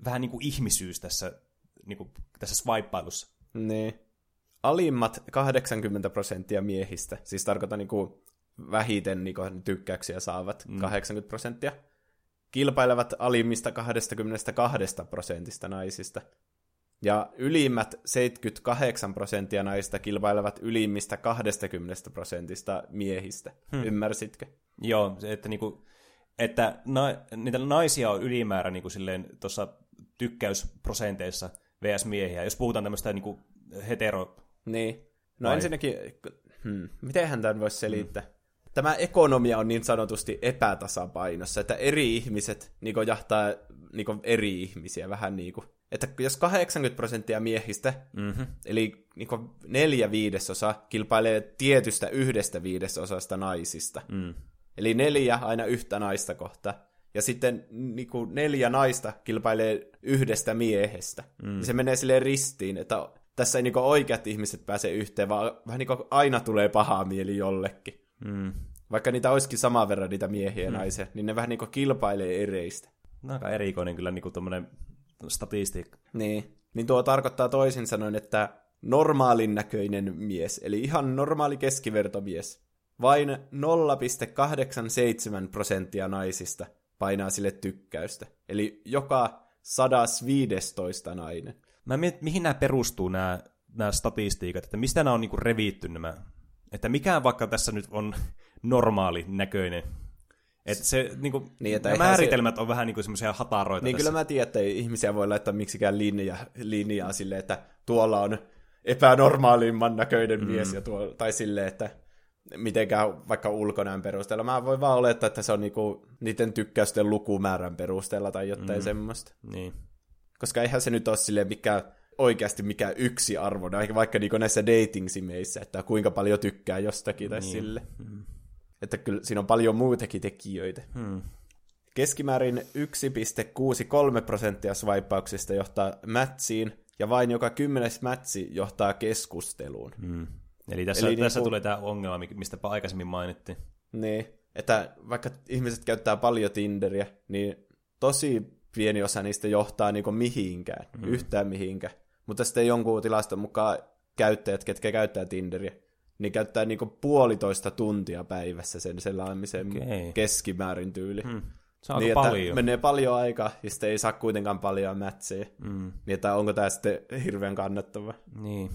vähän niin kuin ihmisyys tässä, niin kuin, tässä swipailussa. Niin. Alimmat 80 prosenttia miehistä, siis tarkoitan niinku vähiten niinku tykkäyksiä saavat mm. 80 prosenttia, kilpailevat alimmista 22 prosentista naisista. Ja ylimmät 78 prosenttia naista kilpailevat ylimmistä 20 prosentista miehistä. Hmm. Ymmärsitkö? Joo, että, niinku, että na, niitä naisia on ylimäärä niinku silleen tuossa tykkäysprosenteissa vs. miehiä, jos puhutaan tämmöistä niinku hetero... Niin. No Vai? ensinnäkin, hmm, mitenhän tämän voisi selittää? Hmm. Tämä ekonomia on niin sanotusti epätasapainossa, että eri ihmiset niin jahtaa niin eri ihmisiä vähän niin kuin. Että jos 80 prosenttia miehistä, mm-hmm. eli niin neljä viidesosa, kilpailee tietystä yhdestä viidesosasta naisista, mm. eli neljä aina yhtä naista kohta, ja sitten niin kuin neljä naista kilpailee yhdestä miehestä, mm. niin se menee silleen ristiin, että tässä ei niin oikeat ihmiset pääse yhteen, vaan vähän niin aina tulee pahaa mieli jollekin. Mm. Vaikka niitä olisikin saman verran niitä miehiä ja mm. naisia, niin ne vähän niin kilpailee ereistä. No aika erikoinen kyllä niin tuommoinen statistiikka. Niin. Niin tuo tarkoittaa toisin sanoen, että normaalin näköinen mies, eli ihan normaali keskivertomies, vain 0,87 prosenttia naisista painaa sille tykkäystä. Eli joka 115 nainen. Mä mietin, mihin nämä perustuu, nämä, nämä statistiikat, että mistä nämä on niinku revitty nämä. Että mikä vaikka tässä nyt on (laughs) normaali näköinen että se, niinku, niin, että määritelmät se... on vähän niinku semmoisia hataroita Niin tässä. kyllä mä tiedän, että ei ihmisiä voi laittaa miksikään linja, linjaa silleen, että tuolla on epänormaalimman näköinen mm. mies, ja tuo, tai silleen, että mitenkään vaikka ulkonäön perusteella. Mä voin vaan olettaa, että se on niinku niiden tykkäysten lukumäärän perusteella tai jotain mm. semmoista. Niin. Koska eihän se nyt ole silleen mikä oikeasti mikä yksi arvo, vaikka niinku näissä dating-simeissä, että kuinka paljon tykkää jostakin tai niin. sille. Mm. Että kyllä siinä on paljon muitakin tekijöitä. Hmm. Keskimäärin 1,63 prosenttia swipauksista johtaa mätsiin, ja vain joka kymmenes mätsi johtaa keskusteluun. Hmm. Eli tässä, Eli tässä niin kuin, tulee tämä ongelma, mistä aikaisemmin mainittiin. Niin, että vaikka ihmiset käyttää paljon Tinderiä, niin tosi pieni osa niistä johtaa niinku mihinkään, hmm. yhtään mihinkään. Mutta sitten jonkun tilaston mukaan käyttäjät, ketkä käyttää Tinderiä, niin käyttää niinku puolitoista tuntia päivässä sen selaamisen okay. keskimäärin tyyli. Hmm. Se on niin, että paljon. menee paljon aikaa ja sitten ei saa kuitenkaan paljon mätsejä. Mm. Niin että onko tämä sitten hirveän kannattava. Niin.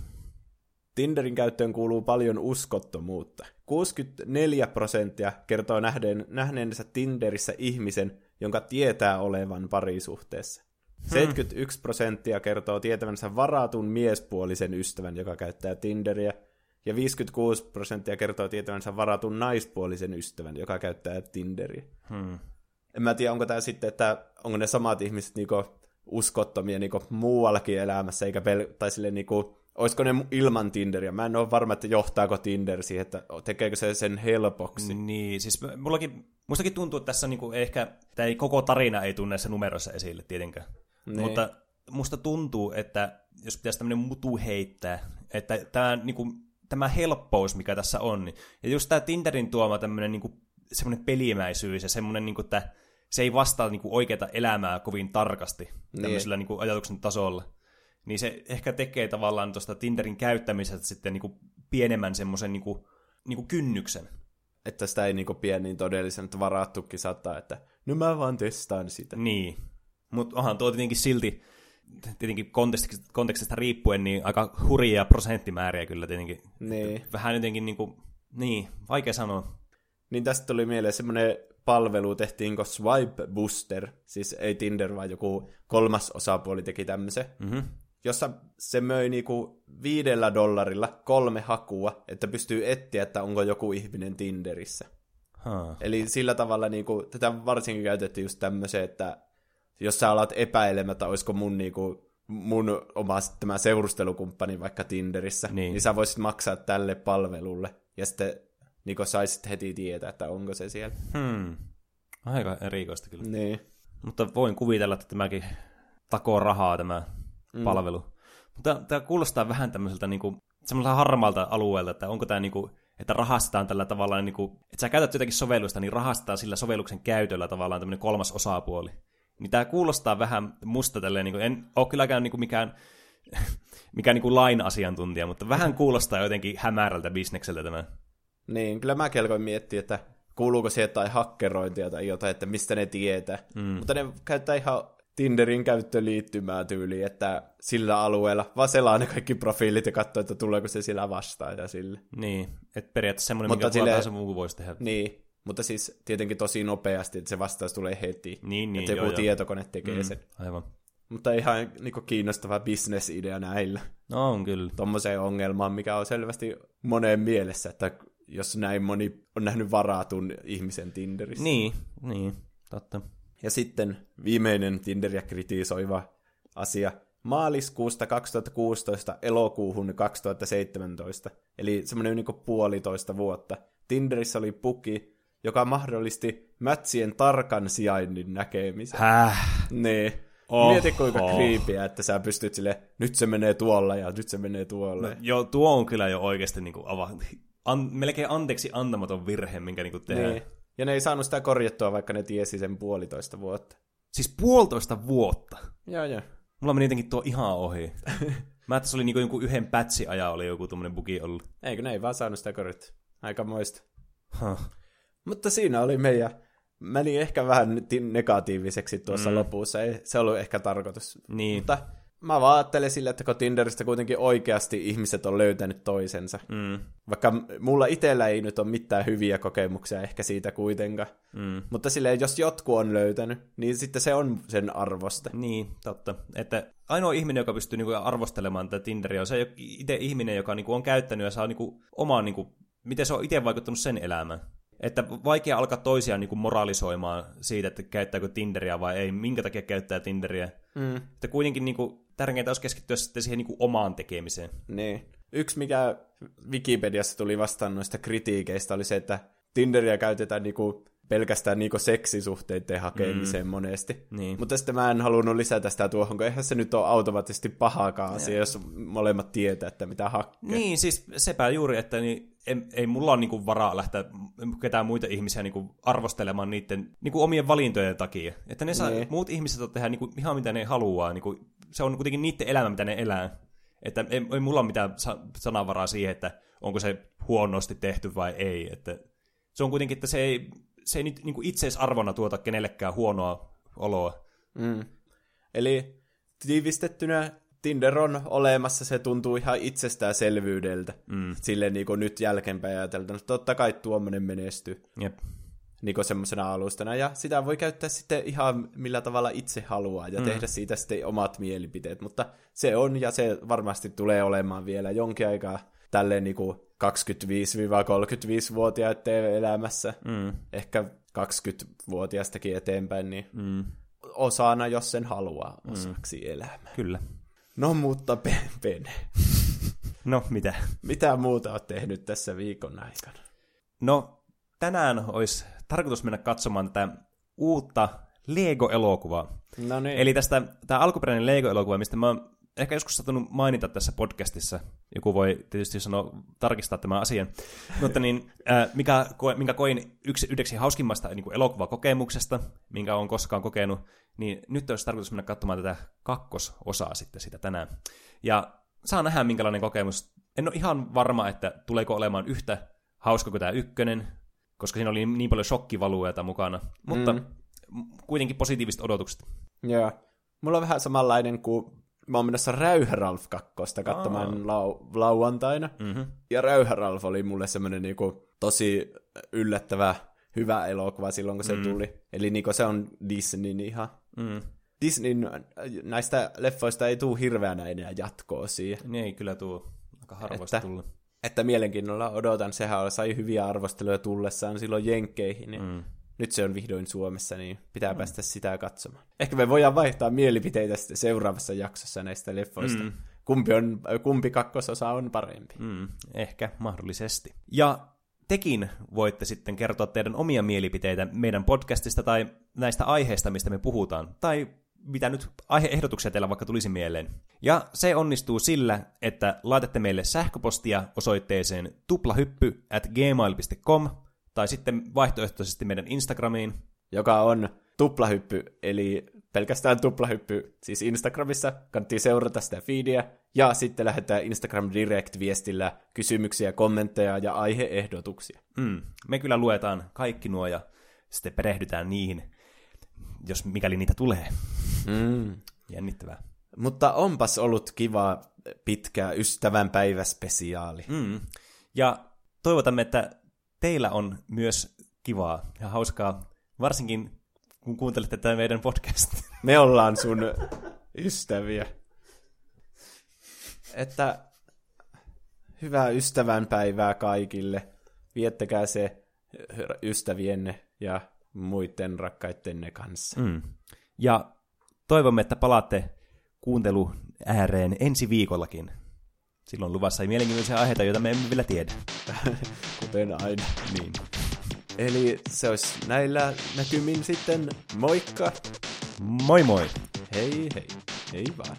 Tinderin käyttöön kuuluu paljon uskottomuutta. 64 prosenttia kertoo nähdeen, nähneensä Tinderissä ihmisen, jonka tietää olevan parisuhteessa. Hmm. 71 prosenttia kertoo tietävänsä varatun miespuolisen ystävän, joka käyttää Tinderiä – ja 56 prosenttia kertoo tietävänsä varatun naispuolisen ystävän, joka käyttää Tinderiä. Hmm. En mä tiedä, onko tämä sitten, että onko ne samat ihmiset niinku uskottomia niinku muuallakin elämässä, eikä pel- tai sille niinku, olisiko ne ilman Tinderiä? Mä en ole varma, että johtaako Tinder siihen, että tekeekö se sen helpoksi. Niin, siis mullakin, mustakin tuntuu, että tässä niinku ehkä, tämä ei, koko tarina ei tunne näissä numeroissa esille tietenkään. Niin. Mutta musta tuntuu, että jos pitäisi tämmöinen mutu heittää, että tämä niinku, tämä helppous, mikä tässä on. Niin- ja just tämä Tinderin tuoma tämmöinen niin semmoinen pelimäisyys ja semmoinen, niin kuin, että se ei vastaa niin kuin, oikeaa elämää kovin tarkasti niin. tämmöisellä niin kuin, ajatuksen tasolla. Niin se ehkä tekee tavallaan tuosta Tinderin käyttämisestä sitten niin kuin, pienemmän semmoisen niin kuin, niin kuin kynnyksen. Että sitä ei niin kuin, pieniin todellisen, että varattukin saattaa, että no mä vaan testaan sitä. Niin. Mutta onhan tuo tietenkin silti tietenkin kontekstista, kontekstista riippuen, niin aika hurjia prosenttimääriä kyllä tietenkin. Niin. Vähän jotenkin niin kuin, niin, vaikea sanoa. Niin tästä tuli mieleen semmoinen palvelu, tehtiin kuin Swipe Booster, siis ei Tinder, vaan joku kolmas osapuoli teki tämmöisen, mm-hmm. jossa se möi niinku viidellä dollarilla kolme hakua, että pystyy etsiä, että onko joku ihminen Tinderissä. Huh. Eli sillä tavalla niinku, tätä varsinkin käytettiin just tämmöiseen, että jos sä alat epäilemättä, olisiko mun, niinku, mun oma tämä seurustelukumppani vaikka Tinderissä, niin. niin sä voisit maksaa tälle palvelulle, ja sitten niin saisit heti tietää, että onko se siellä. Hmm. Aika erikoista kyllä. Niin. Mutta voin kuvitella, että tämäkin takoo rahaa tämä mm. palvelu. Mutta tämä kuulostaa vähän tämmöiseltä niin kuin, semmoiselta harmaalta alueelta, että onko tämä niin kuin, että rahastetaan tällä tavalla, niin kuin, että sä käytät jotakin sovellusta, niin rahastetaan sillä sovelluksen käytöllä tavallaan tämmöinen kolmas osapuoli. Niin tämä kuulostaa vähän musta tälleen, niin kuin, en ole kylläkään niin kuin mikään, (laughs) mikään niin kuin lain asiantuntija, mutta vähän kuulostaa jotenkin hämärältä bisnekseltä tämä. Niin, kyllä mä kelkoin miettiä, että kuuluuko siihen jotain hakkerointia tai jotain, että mistä ne tietää. Mm. Mutta ne käyttää ihan Tinderin käyttöliittymää tyyli, että sillä alueella vaan selaa ne kaikki profiilit ja katsoo, että tuleeko se siellä vastaan ja sille. Niin, että periaatteessa semmoinen, Mutta mikä sille- sille... muu voisi tehdä. Niin, mutta siis tietenkin tosi nopeasti, että se vastaus tulee heti. Niin, niin, että joku joo, tietokone tekee mm. sen. Aivan. Mutta ihan niin kiinnostava bisnesidea näillä. No on kyllä. Tuommoiseen ongelmaan, mikä on selvästi moneen mielessä, että jos näin moni on nähnyt varatun ihmisen Tinderissä. Niin, niin, totta. Ja sitten viimeinen Tinderia kritisoiva asia. Maaliskuusta 2016 elokuuhun 2017, eli semmoinen niin puolitoista vuotta. Tinderissä oli puki, joka mahdollisti mätsien tarkan sijainnin näkemisen. Häh? Niin. Oho. Mieti kuinka creepyä, että sä pystyt sille, nyt se menee tuolla ja nyt se menee tuolla. No, joo, tuo on kyllä jo oikeasti niin kuin ava... An, melkein anteeksi antamaton virhe, minkä niin kuin tehdään. niin. Ja ne ei saanut sitä korjattua, vaikka ne tiesi sen puolitoista vuotta. Siis puolitoista vuotta. Joo, joo. Mulla meni jotenkin tuo ihan ohi. (laughs) Mä että se oli niinku joku yhden pätsi aja oli joku tuommoinen bugi ollut. Eikö ne ei vaan saanut sitä korjattua? Aika moista. Huh. Mutta siinä oli meidän, meni ehkä vähän ti- negatiiviseksi tuossa mm. lopussa, ei se ollut ehkä tarkoitus. Niin. Mutta mä vaan ajattelen sille, että kun Tinderistä kuitenkin oikeasti ihmiset on löytänyt toisensa. Mm. Vaikka mulla itsellä ei nyt ole mitään hyviä kokemuksia ehkä siitä kuitenkaan. Mm. Mutta silleen, jos jotkut on löytänyt, niin sitten se on sen arvosta. Niin, totta. Että ainoa ihminen, joka pystyy niinku arvostelemaan tätä Tinderia, on se itse ihminen, joka niinku on käyttänyt ja saa niinku omaa, niinku, miten se on itse vaikuttanut sen elämään. Että vaikea alkaa toisiaan niinku moralisoimaan siitä, että käyttääkö Tinderia vai ei, minkä takia käyttää Tinderia. Mm. Että kuitenkin niinku, tärkeintä olisi keskittyä sitten siihen niinku omaan tekemiseen. Niin. Yksi, mikä Wikipediassa tuli vastaan noista kritiikeistä, oli se, että Tinderia käytetään niinku pelkästään niinku seksisuhteiden hakemiseen mm. monesti. Niin. Mutta sitten mä en halunnut lisätä sitä tuohon, kun eihän se nyt ole automaattisesti pahakaan asia, jos molemmat tietää, että mitä hakee. Niin, siis sepä juuri, että niin, ei, ei mulla ole niinku varaa lähteä ketään muita ihmisiä niinku arvostelemaan niiden niinku omien valintojen takia. Että ne saa, Niin. muut ihmiset tehdä niinku ihan mitä ne haluaa. Niinku, se on kuitenkin niiden elämä, mitä ne elää. Että ei, ei mulla ole mitään sa- sanavaraa siihen, että onko se huonosti tehty vai ei. Että se on kuitenkin, että se ei, se ei nyt niinku itseisarvona tuota kenellekään huonoa oloa. Mm. Eli tiivistettynä Tinder on olemassa, se tuntuu ihan itsestäänselvyydeltä. Mm. Silleen niin kuin nyt jälkeenpäin ajateltuna. Totta kai tuommoinen menestyy Jep. niin kuin semmoisena alustana. Ja sitä voi käyttää sitten ihan millä tavalla itse haluaa ja mm. tehdä siitä sitten omat mielipiteet. Mutta se on ja se varmasti tulee olemaan vielä jonkin aikaa tälleen niin kuin 25-35-vuotiaiden elämässä. Mm. Ehkä 20-vuotiaastakin eteenpäin, niin Mm. osana, jos sen haluaa osaksi mm. elämää. Kyllä. No mutta Pe- Pene, No, mitä? mitä muuta olet tehnyt tässä viikon aikana? No, tänään olisi tarkoitus mennä katsomaan tätä uutta Lego-elokuvaa. No niin. Eli tästä tämä alkuperäinen Lego-elokuva, mistä mä oon ehkä joskus saattanut mainita tässä podcastissa. Joku voi tietysti sanoa, tarkistaa tämän asian. Mutta niin, äh, mikä, minkä koin yksi, yhdeksi hauskimmasta niin kuin elokuvakokemuksesta, minkä olen koskaan kokenut, niin nyt olisi tarkoitus mennä katsomaan tätä kakkososaa sitten sitä tänään. Ja saa nähdä, minkälainen kokemus. En ole ihan varma, että tuleeko olemaan yhtä hauska kuin tämä ykkönen, koska siinä oli niin paljon shokkivalueita mukana. Mutta mm. kuitenkin positiiviset odotukset. Joo. Mulla on vähän samanlainen kuin mä oon menossa Räyhäralf 2 katsomaan lau- lauantaina. Mm-hmm. Ja Räyhäralf oli mulle semmoinen niinku tosi yllättävä hyvä elokuva silloin, kun se mm. tuli. Eli niinku se on Disneyn ihan... Mm. Disneyn näistä leffoista ei tule hirveänä enää jatkoa siihen. Niin ei kyllä tuo aika harvoista Että- tullut. Että mielenkiinnolla odotan, sehän sai hyviä arvosteluja tullessaan silloin Jenkkeihin. Niin Mm. Nyt se on vihdoin Suomessa, niin pitää mm. päästä sitä katsomaan. Ehkä me voidaan vaihtaa mielipiteitä sitten seuraavassa jaksossa näistä leffoista. Mm. Kumpi, on, kumpi kakkososa on parempi. Mm, ehkä, mahdollisesti. Ja tekin voitte sitten kertoa teidän omia mielipiteitä meidän podcastista tai näistä aiheista, mistä me puhutaan, tai mitä nyt aiheehdotuksia teillä vaikka tulisi mieleen. Ja se onnistuu sillä, että laitatte meille sähköpostia osoitteeseen tuplahyppy at gmail.com, tai sitten vaihtoehtoisesti meidän Instagramiin. Joka on tuplahyppy, eli pelkästään tuplahyppy, siis Instagramissa. Kannattaa seurata sitä feedia. Ja sitten lähettää Instagram Direct-viestillä kysymyksiä, kommentteja ja aiheehdotuksia. Mm, me kyllä luetaan kaikki nuo ja sitten perehdytään niihin, jos mikäli niitä tulee. Mm. Jännittävää. Mutta onpas ollut kiva pitkä ystävänpäiväspesiaali. Mm. Ja toivotamme, että teillä on myös kivaa ja hauskaa, varsinkin kun kuuntelette tätä meidän podcast. (laughs) Me ollaan sun ystäviä. Että hyvää ystävänpäivää kaikille. Viettäkää se ystävienne ja muiden rakkaittenne kanssa. Mm. Ja toivomme, että palaatte kuuntelu ääreen ensi viikollakin. Silloin luvassa ei mielenkiintoisia aiheita, joita me emme vielä tiedä. (laughs) Kuten aina. Niin. Eli se olisi näillä näkymin sitten moikka. Moi moi! Hei hei. Hei vaan.